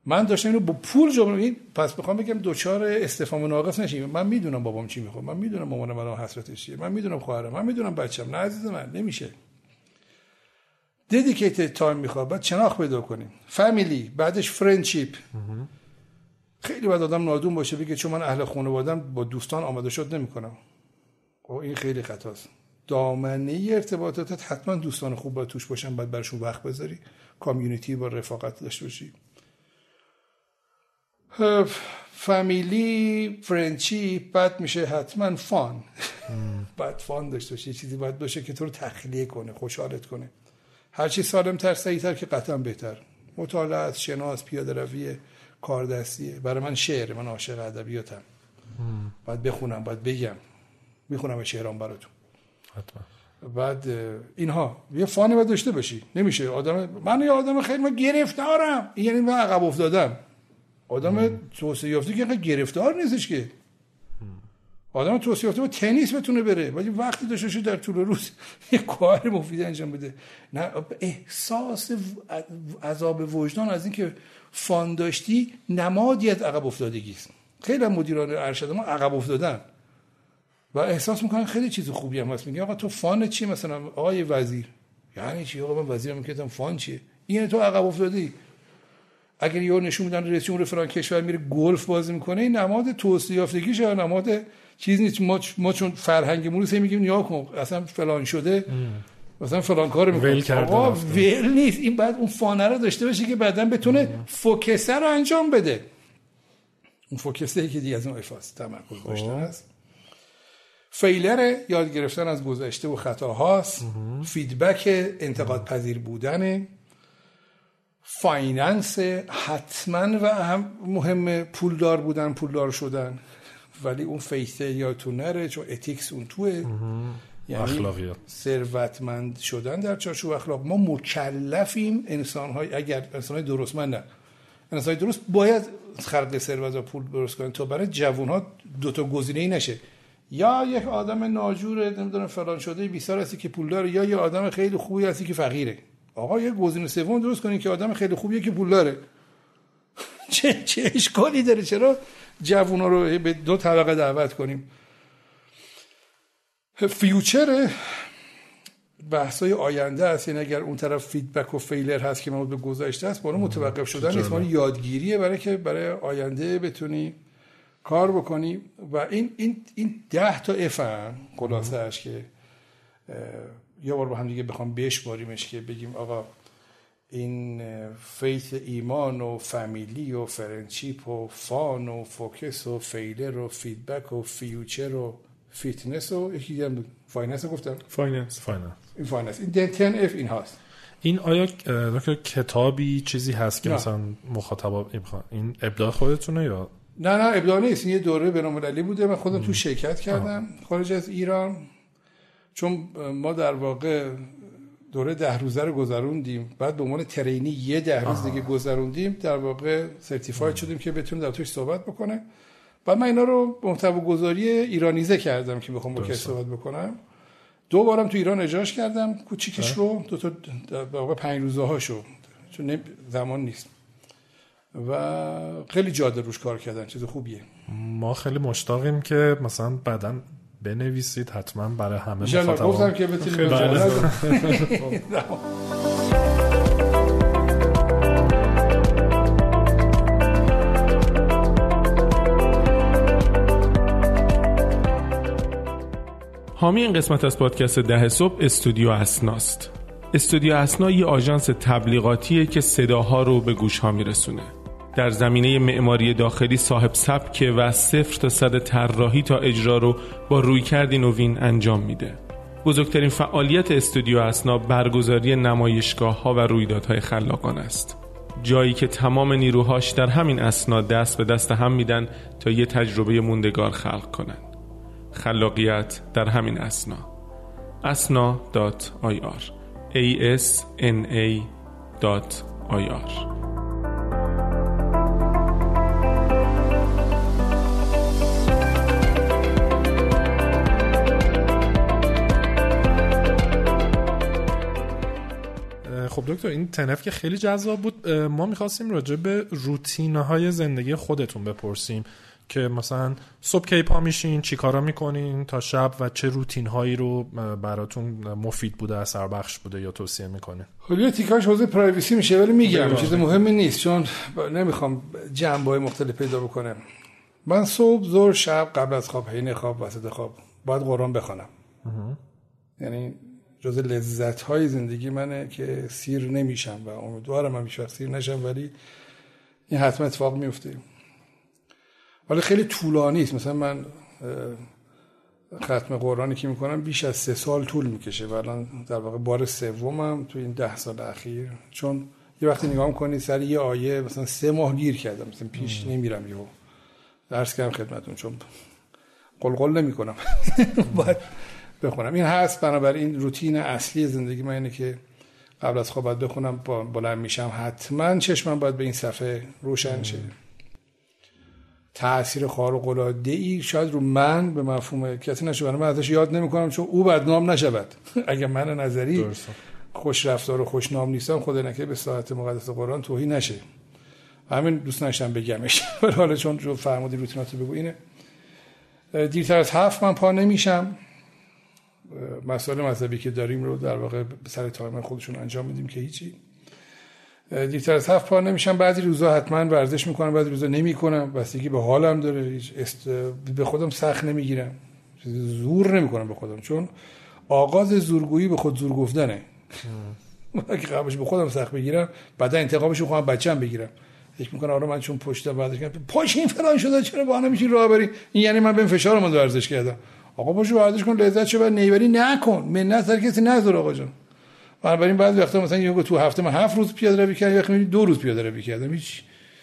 من داشتم اینو با پول این پس بخوام بگم دوچار استفهام ناقص نشیم. من می‌دونم بابام چی می‌خواد. من می‌دونم مامانم الان حسرتش چیه. من می‌دونم خواهرم. من می‌دونم بچم نه عزیز من نمیشه. dedicated time می‌خواد بعد شناخت پیدا کنیم. family بعدش friendship خیلی باید آدم نادون باشه بگه چون من اهل خانوادم با دوستان آماده شد نمی‌کنم. خب این خیلی خطاست. دامنه ارتباطاتت حتما دوستان خوب باید توش باشن بعد برشون وقت بذاری. کامیونیتی با رفاقت داشته باشی. فامیلی فرنچی بعد میشه حتما فان بعد فان داشته باشی. چیزی باید باشه که تو رو تخلیه کنه خوشحالت کنه. هرچی سالم تر سعی تر که قطعا بهتر. مطالعات شناس پیاده روی کاردستیه برای من شعر من عاشق ادبیاتم باید بخونم باید بگم. می‌خونم شعرام براتون. حتما. بعد اینها. یه فانی باید داشته باشی. نمیشه. آدم من یه آدم خیلی من گرفتارم. یعنی من عقب افتادم. آدم توسعه یافته که گرفتار نیستش که. آدم توسعه یافته با تنیس بتونه بره. ولی وقتی داشته در طول روز یه کار مفید انجام بده. نه احساس عذاب وجدان از اینکه فان داشتی نمادی از عقب افتادگی است. خیلی مدیران ارشد ما عقب افتادن. و احساس می‌کنن خیلی چیز خوبی هم هست. میگه آقا تو فان چی؟ مثلا آقای وزیر. یعنی چی؟ آقا من وزیرم میگم فان چیه؟ این تو عقب افتادی. اگر یه نشون میدن رئیس جمهور فلان کشور میره گلف بازی می‌کنه این نماد توسعه یافتگیشه یا نماد چیز نیست. ما, ما چون فرهنگمون رو میگیم نیا کن اصلا فلان شده مثلا فلان کار می‌کنه. کرده آقا. ول نیست. این بعد اون fun ه رو داشته باشه که بعدا بتونه focus ه رو انجام بده. اون focus ه که دیگه از اون F هاس تمرکز داشته است failure یاد گرفتن از گذشته و خطاهاست. feedback انتقاد پذیر بودن. finance حتما و هم مهم پولدار بودن پولدار شدن. ولی اون faith ه یادتون نره چون ethics اون توه. یعنی اخلاقیات. ثروتمند شدن در چارچوب اخلاق. ما مکلفیم انسان های اگر انسان های درستمند نه. انسان های درست باید خلق ثروت و پول درست کنن تا برای جوان ها دوتا گزینه ای نشه. یا یک آدم ناجور نمی‌دونم فلان شده بیسار هستی که پول داره یا یه آدم خیلی خوبی هستی که فقیره. آقا یه گزینه سوم درست کنین که آدم خیلی خوبیه که پول داره. چه چه اشکالی داره؟ چرا؟ جوونا رو به دو طبقه دعوت کنیم. future بحثای آینده است. یعنی اگر اون طرف feedback و failure هست که مربوط به گذشته است بالا متوقف شدن نیست. یادگیریه برای که برای آینده بتونی کار بکنی. و این این این ده تا F هم خلاصه‌اش که یه بار با هم دیگه بخوام بشماریمش که بگیم آقا این faith ایمان و family و friendship و fun و focus و failure و feedback و future و فیتنس و یکی دیگه بود. finance گفتم. finance. final این finance. این ten F این هاست. این آیا دکتر کتابی چیزی هست که نه. مثلا مخاطبا این ابداع خودتونه یا؟ نه نه ابداع نیست. این یه دوره بین‌المللی بوده. من خودم تو شرکت کردم. خارج از ایران. چون ما در واقع دوره ده روزه رو گذروندیم. بعد به عنوان trainee یه ده روز دیگه گذروندیم. در واقع certified شدیم که بتونیم در توش صحبت بکنه. بعد من اینا رو محتوا گذاری ایرانیزه کردم که بخوام با کسی صحبت بکنم. دو بارم تو ایران اجراش کردم. کوچیکش رو دو تا در واقع پنج روزه هاشو چون زمان نیست. و خیلی جاده روش کار کردن. چیز خوبیه. ما خیلی مشتاقیم که مثلا بعدا بنویسید حتما برای همه مخاطبان. گفتم که بتونیم حامی این قسمت از پادکست ده صبح استودیو اسناست. استودیو اسنا یه آژانس تبلیغاتیه که صداها رو به گوش ها میرسونه. در زمینه معماری داخلی صاحب سبکه و صفر تا صد طراحی تا اجرا رو با رویکردی نوین انجام میده. بزرگترین فعالیت استودیو اسنا برگزاری نمایشگاه ها و رویدادهای خلاقانه است. جایی که تمام نیروهاش در همین اسنا دست به دست هم میدن تا یه تجربه موندگار خلق کنن. خلاقیت در همین اسنا. asna.ir a s n a .ir خب دکتر این تنف که خیلی جذاب بود ما می‌خواستیم راجع به روتین های زندگی خودتون بپرسیم که مثلا صبح کی پا میشین چی کارا می‌کنین تا شب و چه روتین هایی رو براتون مفید بوده اثر بخش بوده یا توصیه می‌کنه یه تیکاش حوزه پرایوسی میشه ولی میگم بله. چیز مهمی نیست چون نمی‌خوام جنبه های مختلف پیدا بکنم. من صبح زور شب قبل از خواب حین خواب وسط خواب باید قرآن بخوانم یعنی جز لذت های زندگی منه که سیر نمیشم و امیدوارم هم وقت سیر نشم ولی این حتما اتفاق میفته ولی خیلی طولانی است. مثلا من ختم قرآنی که می‌کنم بیش از سه سال طول می‌کشه و الان در واقع بار سومم تو این ده سال اخیر. چون یه وقتی نگاه کنی سر یه آیه مثلا سه ماه گیر کردم. مثلا پیش نمیرم یهو. درس کردم خدمتون چون قلقل نمی‌کنم. باید بخونم. این هست بنابراین روتین اصلی زندگی من اینه که قبل از خواب باید بخونم با بلند میشم. حتما چشمم باید به این صفحه روشن شه. تاثیر خارق العاده ای شاید رو من به مفهوم کسی نشه. برای من ازش یاد نمی‌کنم چون او بدنام نشود. اگر من نظری. خوش رفتار و خوش نام نیستم خدا نکه به ساعت مقدس قرآن توهین نشه. همین دوست نشتم بگمش ولی حالا چون جو فرمودی روتیناتو بگو اینه. دیرتر از هفت من پا نمیشم. مسائل مذهبی که داریم رو در واقع سر تایم خودشون انجام میدیم که هیچی. دیرتر از هفت پا نمیشم بعضی روزا حتما ورزش می‌کنم بعضی روزا نمی‌کنم بستگی به حالم داره. هیچ است... به خودم سخت نمی‌گیرم. زور نمی‌کنم به خودم چون آغاز زورگویی به خود زور گفتنه. اگه قبلش به خودم سخت بگیرم بعدا انتقامش رو بچم بگیرم. فکر می‌کنه آره من چون پشتم بعدش کردم. پاش این فلان شده چرا با نمیشین راه بری این یعنی من به فشار من ورزش کردم. آقا پاشو ورزش کن لذت چه بعد نیبری نکن. منت سر کسی نذار آقا جان. بنابراین بعضی وقتا مثلا یه تو هفته من هفت روز پیاده روی کردم وقتی دو روز پیاده روی کردم هیچ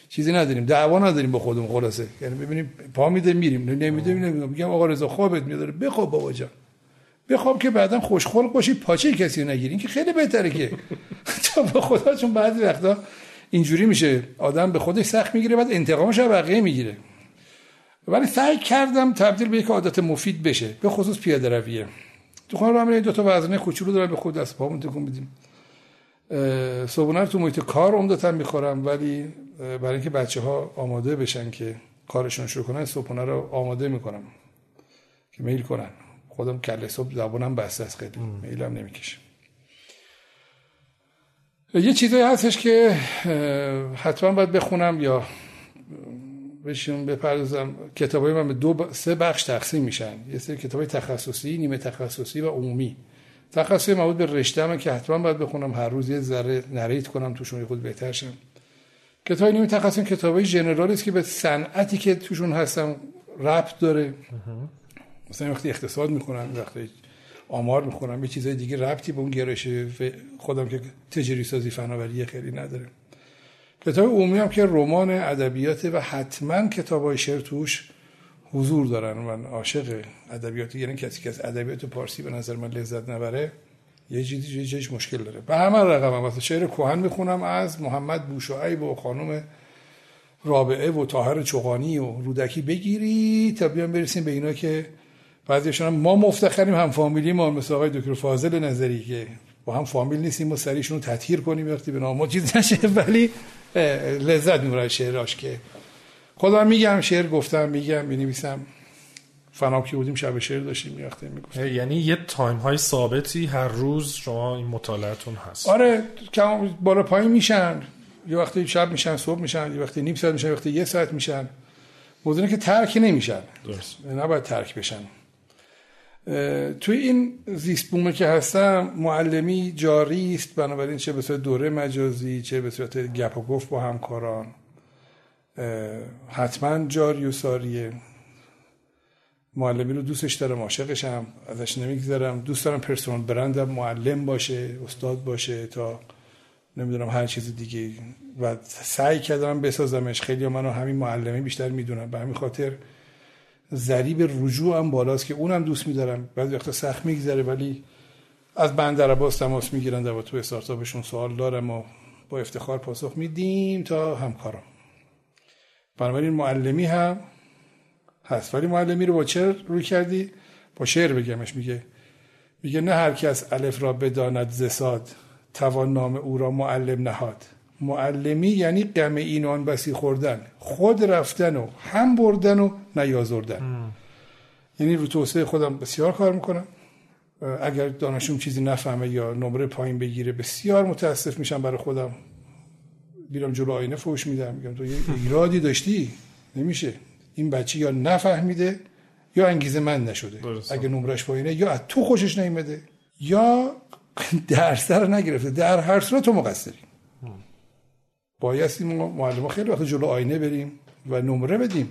چیزی نداریم. دعوا نداریم با خودمون خلاصه. یعنی ببینیم پا میده میریم. نمیده نمیگم میگم آقا رضا خوابت میاد بخواب بابا جان. بخواب که بعدا خوشخلق باشی پاچه کسی رو نگیرین که خیلی بهتره که. تا به خدا چون بعضی وقتا اینجوری میشه. آدم به خودش سخت می‌گیره بعد انتقامش رو بقیه می‌گیره. ولی سعی کردم تبدیل به یک عادت مفید بشه به خصوص پیاده رویه. تو خانه رو دو تا وزنه کوچولو دارم به خود دست پامون تکون بدیم صبحونه تو محیط کار عمدتا می‌خورم ولی برای اینکه بچه ها آماده بشن که کارشون شروع کنن صبحونه رو آماده می‌کنم که میل کنن. خودم کله صبح زبونم بسته است خیلی. میلم نمی‌کشه. یه چیزایی هستش که حتما باید بخونم یا بشیم بپردازم. کتابای من به دو سه بخش تقسیم میشن. یه سری کتابای تخصصی نیمه تخصصی و عمومی. تخصصی مربوط به رشته که حتما باید بخونم. هر روز یه ذره نریت کنم توشون خود بهتر شم. کتاب نیمه تخصصی کتابای جنرال است که به صنعتی که توشون هستم ربط داره. مثلا وقتی اقتصاد می‌کنم وقتی آمار می‌خونم یه چیزای دیگه ربطی به اون گرایش خودم که تجاری سازی فناوری خیلی نداره. کتاب عمومی هم که رمان ادبیات و حتما کتاب های شعر توش حضور دارن. من عاشق ادبیات یعنی کسی که از ادبیات پارسی به نظر من لذت نبره یه چیزی جیش مشکل داره. به همه رقم هم مثلا شعر کوهن می‌خونم از محمد بوشعیب و خانم رابعه و طاهر چوغانی و رودکی. بگیری تا بیان برسیم به اینا که بعضیشون ما مفتخریم هم فامیلی ما مثل آقای دکتر فاضل نظری که با هم فامیل نیستیم و سریشون رو تطهیر کنیم وقتی به نام چیز نشه. ولی لذت می‌برن شعراش که. خودم میگم شعر گفتم میگم بنویسم فناب که بودیم شب شعر داشتیم میاخته می‌گفتم یعنی یه تایم های ثابتی هر روز شما این مطالعتون هست. آره کم بالا پایین میشن. یه وقتی شب میشن صبح میشن یه وقتی نیم ساعت میشن یه وقتی یه ساعت میشن. موضوعی که ترک نمیشن. درست. نباید ترک بشن. توی این زیست بومه که هستم معلمی جاری است بنابراین چه به صورت دوره مجازی چه به صورت گپ و گفت با همکاران. حتما جاری و ساریه. معلمی رو دوستش دارم عاشقشم ازش نمیگذرم. دوست دارم پرسونال برندم معلم باشه استاد باشه تا نمی‌دونم هر چیز دیگه. و سعی کردم بسازمش. خیلی منو همین معلمی بیشتر می‌دونم به همین خاطر ضریب رجوع هم بالاست که اونم دوست میدارم. بعضی وقتا سخت میگذره ولی از بندر عباس تماس می‌گیرن در تو استارتاپشون سوال دارم و با افتخار پاسخ میدیم تا همکارم بنابراین معلمی هم هست. ولی معلمی رو با چه روی کردی؟ با شعر بگمش. میگه میگه نه هر کس الف را بداند زساد توان نام او را معلم نهاد. معلمی یعنی غم اینان بسی خوردن. خود رفتن و هم بردن و نیازردن. یعنی رو توسعه خودم بسیار کار می‌کنم. اگر دانشون چیزی نفهمه یا نمره پایین بگیره بسیار متاسف میشم برای خودم. بیرم جلو آینه فوش میدم. میگم تو یه ایرادی داشتی؟ نمیشه. این بچه یا نفهمیده یا انگیزه من نشده. اگه نمرش پایینه یا از تو خوشش نیمده یا درس رو نگرفته. در هر صورت تو مقصری. بایستی ما معلم خیلی وقت جلو آینه بریم و نمره بدیم.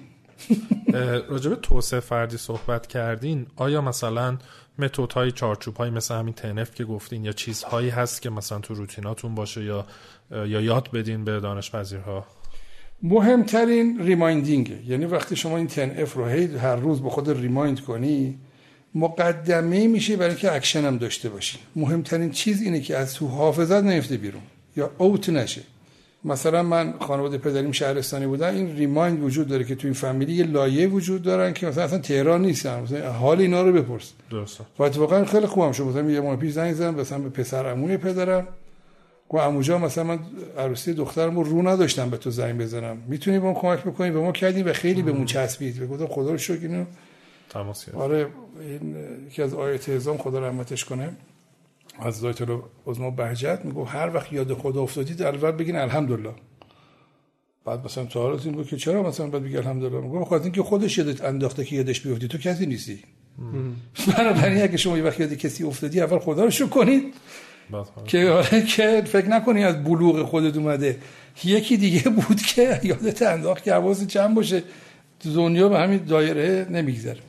راجب توسعه فردی صحبت کردین آیا مثلا متد های چارچوب های مثل همین ten F که گفتین یا چیزهایی هست که مثلا تو روتیناتون باشه یا یا یاد بدین به دانش پذیرها مهمترین reminding. یعنی وقتی شما این ten F رو هر روز به خود remind کنی مقدمه میشه برای که اکشن هم داشته باشی مهمترین چیز اینه که از تو حافظت نیفته بیرون یا out نشه. مثلا من خانواده پدریم شهرستانی بودن این remind وجود داره که تو این family یه لایه وجود دارن که مثلا اصلا تهران نیستن مثلا حال اینا رو بپرس. درسته. و اتفاقا خیلی خوبم شد. مثلا یه ماه پیش زنگ زدم مثلا به پسر عموی پدرم. گفت عموجان مثلا من عروسی دخترم رو رو نداشتم به تو زنگ بزنم. می‌تونی به ما کمک بکنی؟ به ما کردیم و خیلی به مون چسبید. گفتم خدا رو شکر اینو. تماس آره این یکی از آیات اعظام خدا رحمتش کنه. از ذات عظما بهجت میگو. هر وقت یاد خدا افتادید اول بگین الحمدلله. بعد مثلا تو حالت این که چرا مثلا بعد بگی الحمدلله؟ میگم بخاطر اینکه خودش یادت انداخته که یادش بیفتی. تو کسی نیستی. بنابراین اگه شما یه وقت یاد کسی افتادی اول خدا رو شکر کنید. که آره که فکر نکنی از بلوغ خودت اومده. یکی دیگه بود که یادت انداخت که حواست چند باشه. تو دنیا به همین دایره نمیگذره.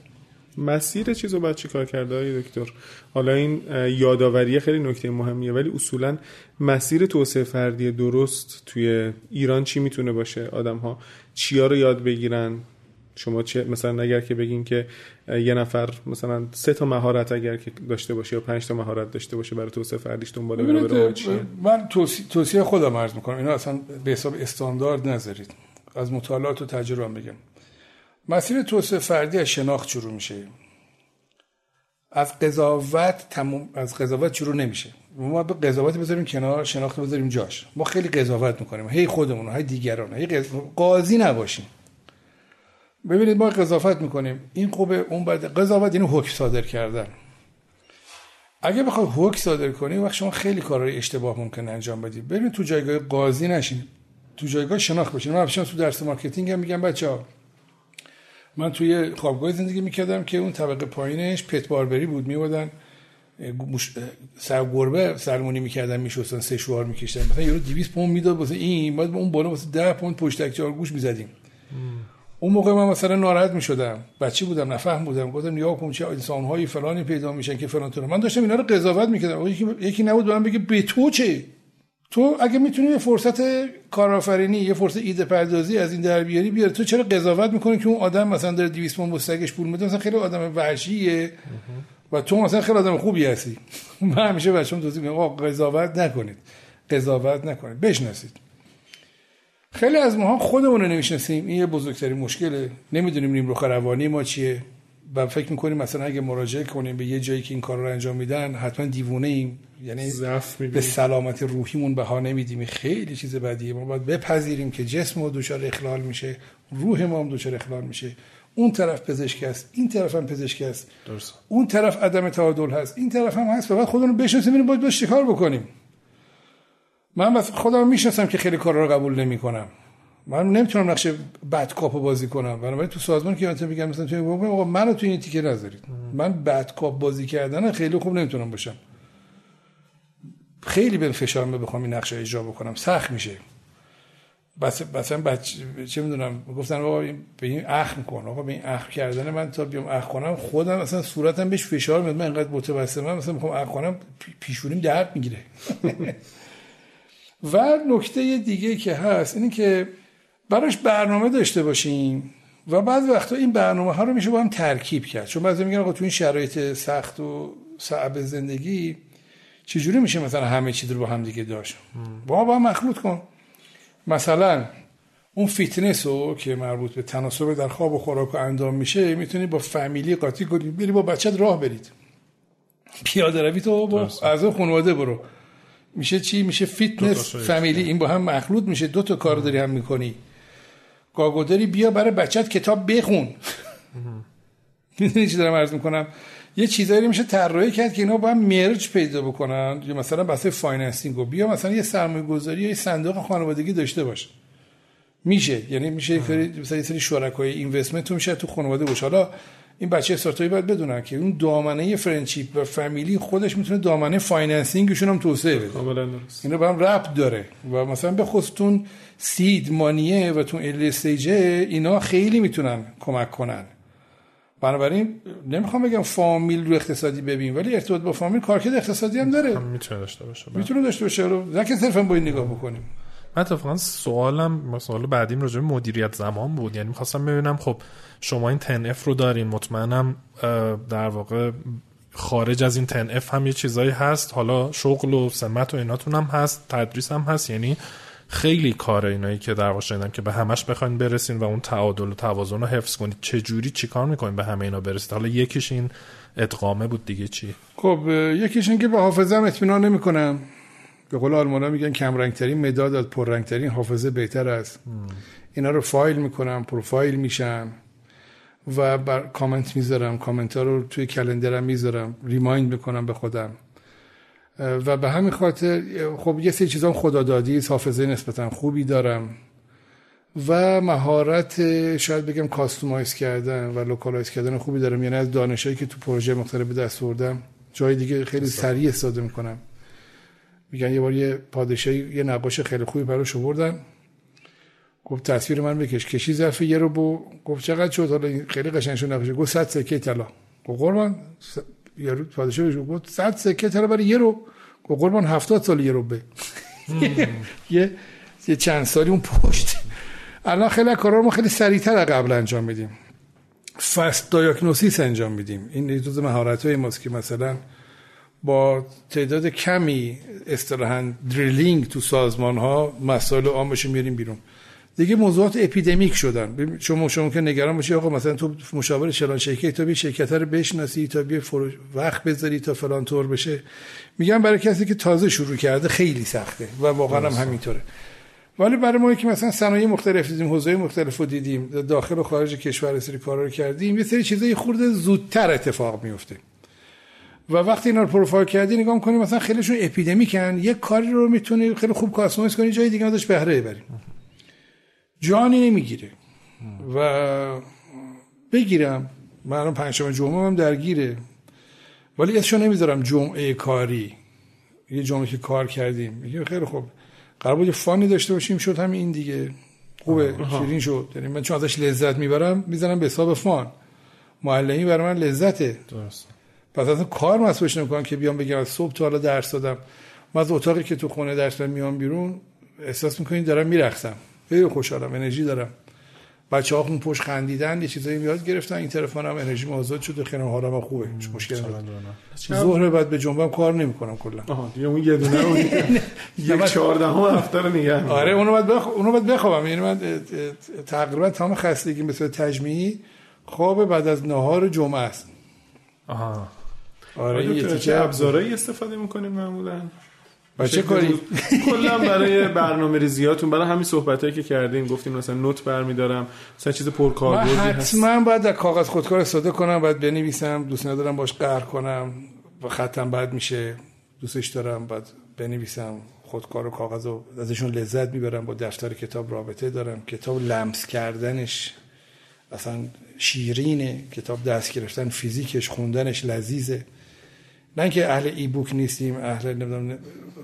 مسیر چیز رو باید چی کار کرده های دکتر؟ حالا این یادآوری خیلی نکته مهمیه ولی اصولا مسیر توسعه فردی درست توی ایران چی می‌تونه باشه؟ آدم ها چیا رو یاد بگیرن؟ شما چه مثلا اگر که بگین که یه نفر مثلا سه تا مهارت اگر که داشته باشه یا پنج تا مهارت داشته باشه برای توسعه فردیش دنبال بره بره چیه؟ من توصیه, خودم عرض می‌کنم. اینا اصلا به حساب استاندارد نذارید. از مطالعات و تجربه بگم. مسیر توسعه فردی از شناخت شروع میشه. از قضاوت تموم از قضاوت شروع نمیشه. ما به قضاوت بذاریم کنار شناخت بذاریم جاش. ما خیلی قضاوت می‌کنیم. هی خودمون هی دیگران هی قض... قاضی نباشیم. ببینید ما قضاوت می‌کنیم. این خوبه اون بده. قضاوت یعنی حکم صادر کردن. اگه بخوای حکم صادر کنی وقت شما خیلی کارهای اشتباه ممکن انجام بدی. ببین تو جایگاه قاضی نشین. تو جایگاه شناخت باشین من همیشه تو درس marketing هم میگم بچه من توی خوابگاه زندگی می‌کردم که اون طبقه پایینش pet barber ی بود. میومدن سر گربه سلمونی می‌کردن میشستن سه شوار میکشتن. مثلا یارو 200 پوند می‌داد واسه این بعد اون بالا واسه 10 پوند پشتک چهار گوش می‌زدیم. اون موقع من مثلا ناراحت می‌شدم. بچه بودم نفهم بودم گفتم نیا کن چه انسان‌های فلانی پیدا میشن که فلان تو من داشتم اینا رو قضاوت می‌کردم. یکی یکی نبود به من بگه به تو چه؟ تو اگه می‌تونی یه فرصت کارآفرینی یه فرصت ایده پردازی از این در بیاری بیار تو چرا قضاوت می‌کنی که اون آدم مثلا داره 200 پوند بستگش پول میده؟ مثلا خیلی آدم وحشیه. و تو مثلا خیلی آدم خوبی هستی. من همیشه بچه‌م توضیح میدم آقا قضاوت نکنید. قضاوت نکنید. بشناسید. خیلی از ماها خودمون رو نمی‌شناسیم. این یه بزرگترین مشکله. نمی‌دونیم نیمروخ روانی ما چیه. و فکر می‌کنیم مثلا اگه مراجعه کنیم به یه جایی که این کار رو انجام میدن حتما دیوونه ایم. یعنی به سلامت روحیمون بها نمیدیم. خیلی چیز بدیه. ما باید بپذیریم که جسم ما دچار اخلال میشه روح ما هم دچار اخلال میشه. اون طرف پزشک است این طرف هم پزشک است. درست. اون طرف عدم تعادل هست این طرف هم هست و بعد خودمون بشناسیم ببینیم باید باش چیکار بکنیم. من بس خودم می‌شناسم که خیلی کارا رو قبول نمی‌کنم. من نمی‌تونم نقش بد کاپ بازی کنم. بنابراین تو سازمان که مثلا میگم مثلا تو آقا منو تو این تیکه نذارید. من بد کاپ بازی کردن خیلی خوب نمی‌تونم باشم. خیلی به فشار می بخوام این نقشه اجرا بکنم. سخت میشه. بس مثلا بچه چه می‌دونم گفتن آقا به این اخم کن. آقا به این اخم کردن من تا بیام اخم کنم خودم مثلا صورتم بهش فشار میاد من انقدر متوسمم مثلا می‌خوام اخم کنم پیشونیم درد می‌گیره. و نکته دیگه که هست اینه که براش برنامه داشته باشیم و بعض وقتا این برنامه ها رو میشه با هم ترکیب کرد. چون بعضی میگن آقا تو این شرایط سخت و صعب زندگی چجوری میشه مثلا همه چیز رو با هم دیگه داشت؟ با با هم مخلوط کن. مثلا اون فیتنس رو که مربوط به تناسب در خواب و خوراک و اندام میشه می‌تونی با family قاطی کنی. بری با بچت راه برید. پیاده روی تو با اعضای خانواده برو. میشه چی؟ میشه fitness family این با هم مخلوط میشه. دو تا کار داری هم می‌کنی. گاگوداری بیا برای بچت کتاب بخون. می‌دونی چی دارم عرض می‌کنم؟ یه چیزایی میشه طراحی کرد که اینا با هم merge پیدا بکنن. یا مثلا بحث financing بیا مثلا یه سرمایه گذاری یا یه صندوق خانوادگی داشته باش. میشه. یعنی میشه مثلا یه سری شرکای investment میشه تو خانواده باشه حالا این بچه استارتاپی باید بدونن که اون دامنه friendship و family خودش می‌تونه دامنه financing شون هم توسعه بده. کاملا درست. اینا به هم ربط داره و مثلا به خصوص سید مانیه و تو ال اینا خیلی می‌تونن کمک کنن. بنابراین نمی‌خوام بگم فامیل رو اقتصادی ببین ولی ارتباط با فامیل کارکرد اقتصادی هم داره. می‌تونه داشته باشه می‌تونه داشته باشه. رو نه که صرفا با این نگاه بکنیم. من اتفاقا سوالم سوال بعدیم راجع به مدیریت زمان بود. یعنی می‌خواستم ببینم خب شما این 10F رو دارین مطمئنم در واقع خارج از این 10F هم یه چیزایی هست. حالا شغل و سمت و ایناتون هم هست تدریس هم هست. یعنی خیلی کار اینایی که در واقع که به همش بخواین برسین و اون تعادل و توازن رو حفظ کنید. چه جوری چیکار می‌کنین به همه اینا برسید؟ حالا یکیش این ادغامه بود دیگه چی؟ خب یکیش این که به حافظه اطمینان نمی‌کنم. به قول آلمانا میگن کم رنگترین مداد از پررنگترین حافظه بهتر است. اینا رو فایل می‌کنم پروفایل میشم و بر کامنت می‌ذارم کامنت ها رو توی کلندرم می‌ذارم ریمایند می‌کنم به خودم. و به همین خاطر خب یه سری چیزام خدادادی حافظه نسبتا خوبی دارم. و مهارت شاید بگم customize کردن و localize کردن خوبی دارم. یعنی از دانشایی که تو پروژه مختلف به دست بردم جای دیگه خیلی سریع استفاده می‌کنم. میگن یه بار یه پادشاهی یه نقاش خیلی خوبی براش آوردن. گفت تصویر من بکش. کشید ظرف یه روز. گفت چقدر شد؟ حالا خیلی قشنگ شد نقاشه گفت 100 سکه طلا. گفت قربان یه رو پادشاه گفت 100 سکه طلا برای یه رو؟ گفت قربان 70 سال یه رو به. یه یه چند سالی اون پشت. الان خیلی کارا رو ما خیلی سریعتر قبل انجام میدیم. فست دایاگنوسیس انجام میدیم. این جزء مهارت های ماست که مثلا با تعداد کمی اصطلاحا دریلینگ تو سازمان ها مسائل عامش میاریم بیرون. دیگه موضوعات اپیدمیک شدن. شما شما که نگران باشی آقا مثلا تو مشاور شلان شرکت تا بیا شرکت رو بشناسی تا بیا وقت بذاری تا فلان طور بشه. میگم برای کسی که تازه شروع کرده خیلی سخته و واقعا هم همینطوره. ولی برای ما که مثلا صنایع مختلف دیدیم حوزه مختلف رو دیدیم داخل و خارج کشور سری کارا رو کردیم یه سری چیزای خورده زودتر اتفاق میفته و وقتی اینا رو پروفایل کردی نگاه کنیم مثلا خیلیشون اپیدمیکن یه کاری رو می‌تونی خیلی خوب کاستماایز کنی جای دیگه ازش بهره ببری. جانی نمی‌گیره. و بگیرم. من الان پنجشنبه جمعه هم درگیره. ولی اسمشو نمی‌ذارم جمعه کاری. یه جمعه که کار کردیم. میگه خیلی خوب. قرار بود فانی داشته باشیم. شد همین این دیگه. خوبه. شیرین شد. یعنی من چون ازش لذت می‌برم می‌زنم به حساب فان. معلمی برای من لذته. درست پس اصلا کار مسئولش نمی‌کنم که بیام بگم از صبح تا حالا درس دادم. من از اتاقی که تو خونه درس میام بیرون احساس می‌کنین دارم میرقصم. خیلی خوشحالم انرژی دارم. بچه ها خون پشت خندیدن یه چیزایی یاد گرفتن این تلفنم انرژی آزاد شده خیلی حالم خوبه. هیچ مشکلی نداره ظهر بعد به جنبم کار نمی‌کنم کلا. آها دیگه اون یه دونه اون یک 14 هفته رو نگه آره اونو بعد بخ... اونو بعد بخوابم. یعنی من تقریبا تمام خستگی مثل تجمیعی خواب بعد از نهار جمعه است. آها. آره یه چه ابزارهایی استفاده می‌کنیم معمولا؟ بچه کاری؟ کلا برای برنامه ریزیاتون برای همین صحبتایی که کردیم گفتیم مثلا نوت برمیدارم مثلا چیز پرکاربردی هست. حتما باید در کاغذ خودکار استفاده کنم باید بنویسم دوست ندارم باش قهر کنم و خطم بد میشه. دوستش دارم بعد بنویسم خودکار و کاغذ و ازشون لذت می‌برم با دفتر کتاب رابطه دارم. کتاب لمس کردنش اصلا شیرینه کتاب دست گرفتن فیزیکش خوندنش لذیذه. نه اینکه اهل e-book نیستیم اهل نمی‌دونم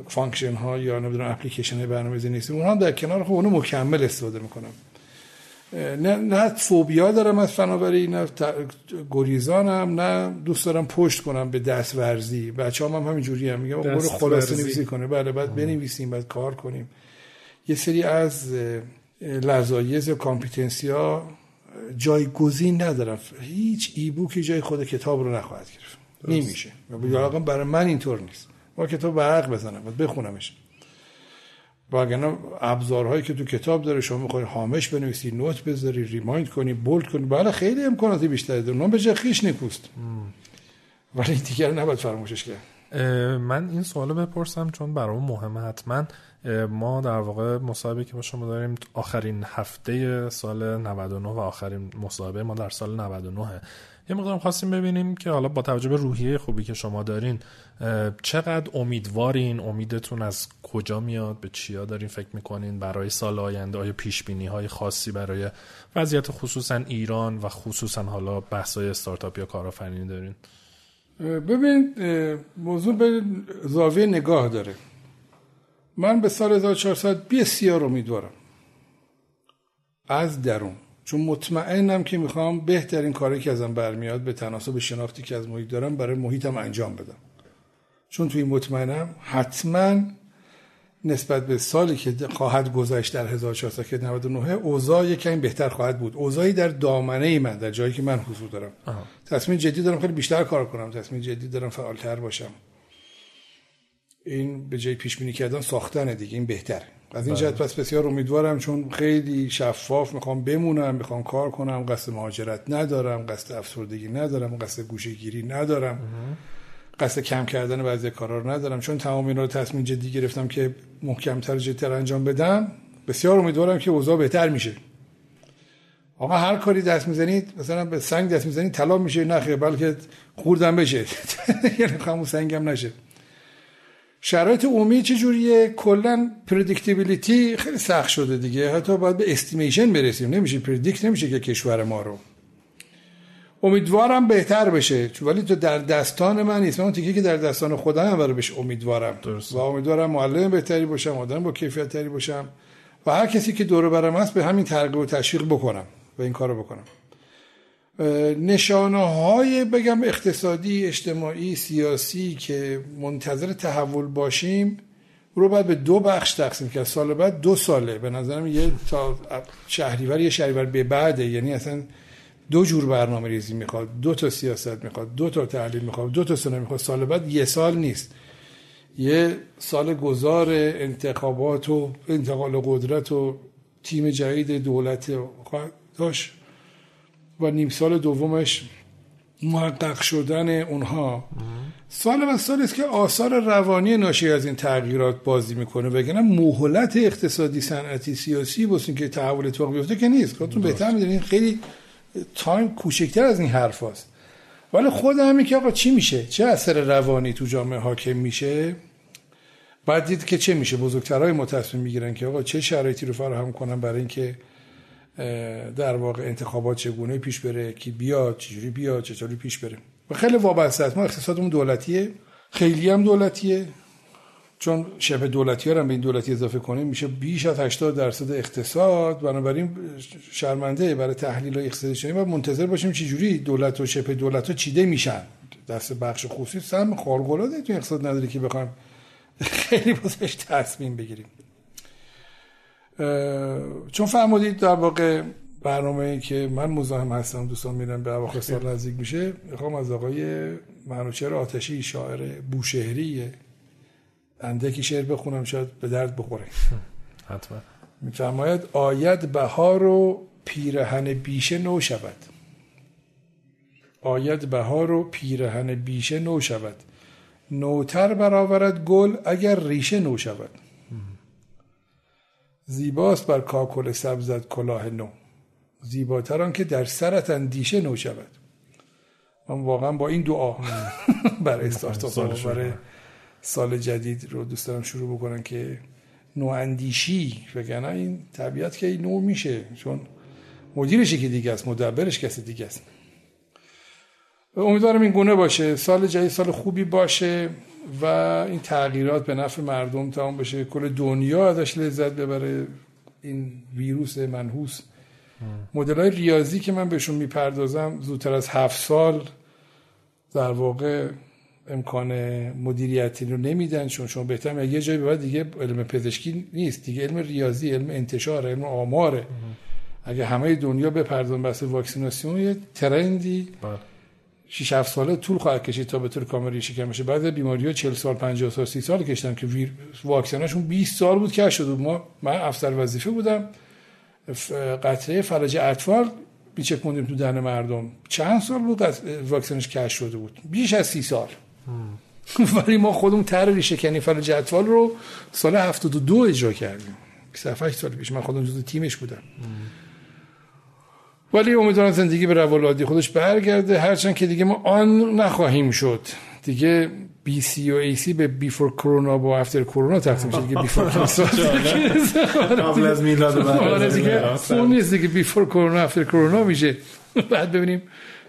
function ها یا نمی‌دونم اپلیکیشن برنامه‌ریزی نیستیم. اونها در کنار خب اونو مکمل استفاده می‌کنم نه نه فوبیا دارم از فناوری نه گریزانم نه دوست دارم پشت کنم به دست ورزی بچه هم, هم همین جوری هم. میگم برو خلاصه نویسی کنه. بله بعد بنویسیم بعد کار کنیم. یه سری از لذایذ یا competency ها جایگزین ندارم. هیچ e-book ی جای خود کتاب رو نخواهد گرفت. نمیشه. برای من اینطور نیست. با کتاب برق بزنم و بخونمش. واقعا ابزارهایی که تو کتاب داره شما می‌خوای هامش بنویسی نوت بذاری ریمایند کنی بولد کنی بله خیلی امکاناتی بیشتری داره. به جای خیش نکوست. ولی دیگر نباید فراموشش کرد. من این سوالو بپرسم چون برام مهمه حتما. ما در واقع مصاحبه که با شما داریم آخرین هفته سال 99 و آخرین مصاحبه ما در سال 99 یه مقدارم خواستیم ببینیم که حالا با توجه به روحیه خوبی که شما دارین چقدر امیدوارین امیدتون از کجا میاد به چیا دارین فکر می‌کنین برای سال آینده آیا پیش بینی های خاصی برای وضعیت خصوصا ایران و خصوصا حالا بحث های استارتاپ یا کارآفرینی دارین؟ ببین موضوع به زاویه نگاه داره. من به سال 1400 بسیار امیدوارم از درون. چون مطمئنم که می‌خوام بهترین کاری که ازم برمیاد به تناسب شناختی که از محیط دارم برای محیطم انجام بدم. چون توی مطمئنم حتما نسبت به سالی که خواهد گذشت در 1499 اوضاع یکمی بهتر خواهد بود. اوضاعی در دامنه من در جایی که من حضور دارم. آه. تصمیم جدی دارم خیلی بیشتر کار کنم. تصمیم جدی دارم فعالتر باشم. این به جای پیش بینی کردن ساختن دیگه این بهتره. از این جهت پس بسیار امیدوارم چون خیلی شفاف می‌خوام بمونم می‌خوام کار کنم قصد مهاجرت ندارم قصد افسردگی ندارم قصد گوشهگیری ندارم قصد کم کردن بعضی کارا رو ندارم. چون تمام اینا رو تصمیم جدی گرفتم که محکمتر جدیتر انجام بدم بسیار امیدوارم که اوضاع بهتر میشه. آقا هر کاری دست می‌زنید مثلا به سنگ دست می‌زنید طلا میشه نخیر بلکه خوردم بشه. یعنی همون سنگم نشه. شرایط عمومی چجوریه کلا predictability خیلی سخت شده دیگه. حتی باید به estimation برسیم. نمیشه predict نمیشه که کشور ما رو. امیدوارم بهتر بشه. ولی تو در دستان من نیست. من اون تیکه که در دستان خودم هم برای بهش امیدوارم. درست. و امیدوارم معلم بهتری باشم آدم با کیفیت تری باشم. و هر کسی که دور برم هست به همین ترغیب و تشویق بکنم و این کارو بکنم. نشانه های بگم اقتصادی اجتماعی سیاسی که منتظر تحول باشیم رو باید به دو بخش تقسیم کرد. سال بعد دو ساله. به نظرم یه تا شهریور یه شهریور به بعده. یعنی اصلا دو جور برنامه ریزی می‌خواد. دو تا سیاست می‌خواد. دو تا تحلیل می‌خواد. دو تا سنه می‌خواد. سال بعد یه سال نیست. یه سال گذار انتخابات و انتقال قدرت و تیم جدید دولت داشت. و نیم سال دومش محقق شدن اونها. سال و سال است که آثار روانی ناشی از این تغییرات بازی می‌کنه. وگرنه مهلت اقتصادی صنعتی سیاسی واسه که تحول اتفاق بیفته که نیست. خودتون بهتر می‌دونید. خیلی تایم کوچکتر از این حرف هست. ولی خود همین که آقا چی میشه؟ چه اثر روانی تو جامعه حاکم میشه؟ بعد دید که چه میشه؟ بزرگترهای ما تصمیم می‌گیرن که آقا چه شرایطی رو فراهم کنن برای اینکه در واقع انتخابات چگونه پیش بره کی بیاد چجوری بیاد چطوری پیش بره. و خیلی وابسته است. ما اقتصادمون دولتیه. خیلی هم دولتیه. چون شبه دولتی ها هم به این دولتی اضافه کنیم میشه بیش از 80 درصد اقتصاد. بنابراین شرمنده برای تحلیل اقتصادی و منتظر باشیم چه جوری دولت و شبه دولت ها چیده میشن. دست بخش خصوصی سم خارق تو اقتصاد نداری که بخوام خیلی بازش تصمیم بگیریم. چون فرمودید در واقع برنامه ای که من مزاحم هستم دوستان میرم به اواخر سال نزدیک میشه می‌خوام از آقای منوچهر آتشی شاعر بوشهری اندکی شعر بخونم شاید به درد بخوره. حتما. میفرماید آید بهار و پیرهن بیشه نو شود. آید بهار و پیرهن بیشه نو شود. نوتر برآورد گل اگر ریشه نو شود. زیباست بر کاکل سبزت کلاه نو. زیباتر آن که در سرت اندیشه نو شود. من واقعا با این دعا برای استارتاپ برای سال جدید رو دوست دارم شروع بکنن که نو اندیشی وگرنه این طبیعت که نو میشه. چون مدیرش که دیگه است مدبرش کسی دیگه است. امیدوارم این گونه باشه. سال جدید سال خوبی باشه. و این تغییرات به نفع مردم تمام بشه. کل دنیا ازش لذت ببره. این ویروس منحوس. مدل های ریاضی که من بهشون می‌پردازم زودتر از هفت سال در واقع امکان مدیریتی رو نمیدن چون شما بهتر یه جایی بعد دیگه علم پزشکی نیست. دیگه علم ریاضی علم انتشار علم آماره. اگه همه دنیا بپردازن بحث واکسیناسیون یه ترندی 6 7 ساله طول خواهد کشید تا به طور کامل ریشه بشه. بعضی بیماری ها 40 سال 50 سال 30 سال کشیدن که ویر... واکسناشون 20 سال بود که شد. ما من افسر وظیفه بودم. قطره فلج اطفال بیچک موندیم تو دهن مردم. چند سال بود واکسنش کشف شده بود. بیش از 30 سال. ولی ما خودمون طرح ریشه کنی فلج اطفال رو سال 72 اجرا کردیم. 28 سال پیش. من خودم جزو تیمش بودم. ولی امیدوارم زندگی به روال خودش برگرده. هرچند که دیگه ما آن نخواهیم شد. دیگه بی سی و ای سی به بیفور کرونا با افتر کرونا تقسیم شد دیگه بیفور کرونا قبل از میلاد آره اون نیست دیگه بیفور کرونا افتر کرونا میشه. بعد ببینیم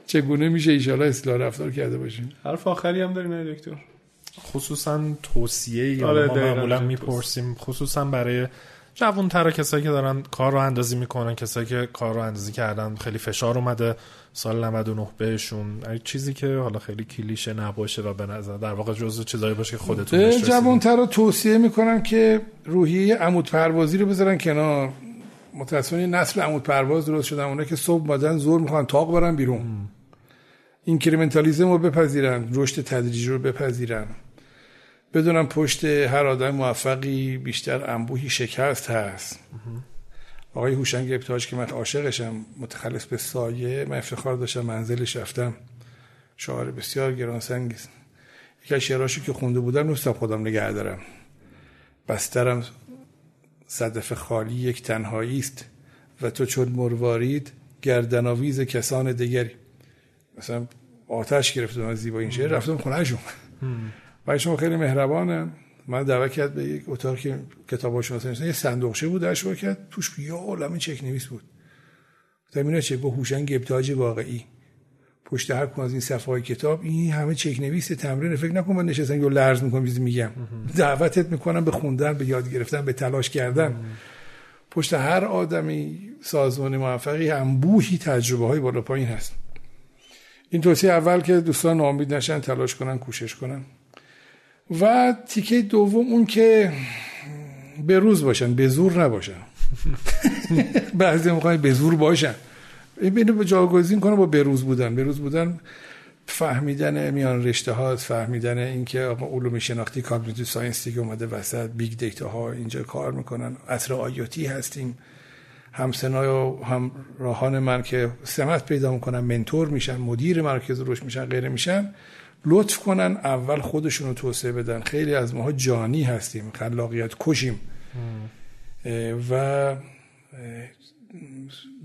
چگونه میشه. ایشالا اصلاح رفتار کرده باشیم. حرف آخری هم داریم دکتر؟ خصوصا توصیه یا آره ما معمولا می‌پرسیم. خصوصا برای جوان تر کسایی که دارن کار راه اندازی می‌کنن کسایی که کار راه اندازی کردن خیلی فشار اومده. سال 99 بهشون. چیزی که حالا خیلی کلیشه نباشه و به نظر در واقع جزء چیزایی باشه که خودتون جوان تر رو توصیه می‌کنن که روحیه عمود پروازی رو بذارن کنار. متاسفانه نسل عمود پرواز درست شدن. اونا که صبح اومدن ظهر می‌خوان تاق برن بیرون. incrementalism رو بپذیرن رشد تدریجی رو بپذیرن. بدونم پشت هر آدم موفقی بیشتر انبوهی شکست هست. آقای هوشنگ ابتاج که من عاشقشم متخلص به سایه من افتخار داشتم منزلش رفتم. شاعر بسیار گرانسنگیست یکی از شعراشو که خونده بودم نوستم خودم نگه دارم. بسترم صدف خالی یک تنهایی است و تو چون مروارید گردناویز کسان دیگری مثلا آتش گرفتم از زیبا این شعر رفتم خونهشون. شما خیلی مهربانه من دعوت کرد به یک اتاق که کتاباشون نوشتن. یه صندوقچه بود؟ درش کرد. توش یه عالمه چک نویس بود. گفتم چه؟ با هوشنگ ابتاج واقعی. پشت هر کن از این صفحه کتاب این همه چک نویس تمرین. فکر نکن من نشستم یا لرز می‌کنم چیزی میگم. دعوتت می‌کنم به خوندن به یاد گرفتن به تلاش کردن. پشت هر آدمی سازمان موفقی انبوهی تجربه های بالا پایین هست. این توصیه اول که دوستان ناامید نشن تلاش کنن کوشش کنن. و تیکه دوم اون که به روز باشن به زور نباشن. بعضی می‌خوان به زور باشن. اینو به جایگزین کنه با بروز بودن. بروز بودن فهمیدن میان رشته ها فهمیدن اینکه علوم شناختی cognitive science دیگه اومده وسط big data ها اینجا کار می‌کنن. عصر IoT هستیم. همسنای و هم راهان من که سمت پیدا می‌کنن منتور میشن مدیر مرکز روش میشن غیره میشن. لطف کنن اول خودشون رو توسعه بدن. خیلی از ماها جانی هستیم خلاقیت کشیم. و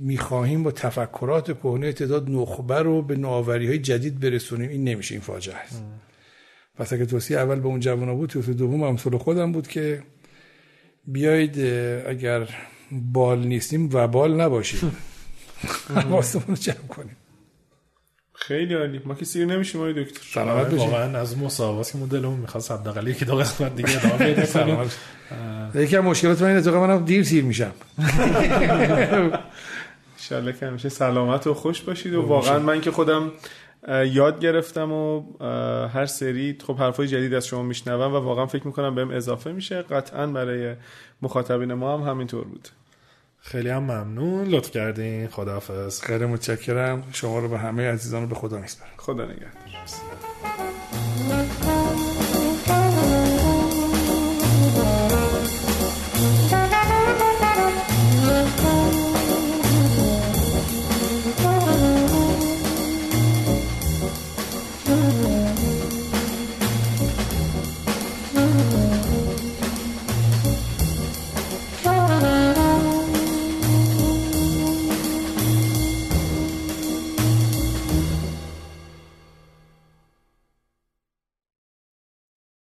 می‌خواهیم با تفکرات کهنه تعداد نخبه رو به نوآوری های جدید برسونیم. این نمیشه این فاجعه است. پس اگه توصیه اول به اون جوان بود توصیه دوم امثال خودم بود که بیایید اگر بال نیستیم و بال نباشیم. حواسمون رو جمع کنیم. خیلی عالی. ما که سیر نمیشیم آقای دکتر. سلامت باشید واقعا از مصاحبات که دلمون می‌خواست حداقل یکی دو قسمت دیگه ادامه بدیم یکی از مشکلات من اینه منم دیر سیر میشم. انشالله که همیشه سلامت و خوش باشید و واقعا من که خودم یاد گرفتم و هر سری خب حرفای جدید از شما میشنوم و واقعا فکر می‌کنم بهم اضافه میشه. قطعا برای مخاطبین ما هم همینطور بود. خیلی هم ممنون. لطف کردین. خداحافظ. خیلی متشکرم. شما رو به همه عزیزان رو به خدا میسپرم خدا نگهدار.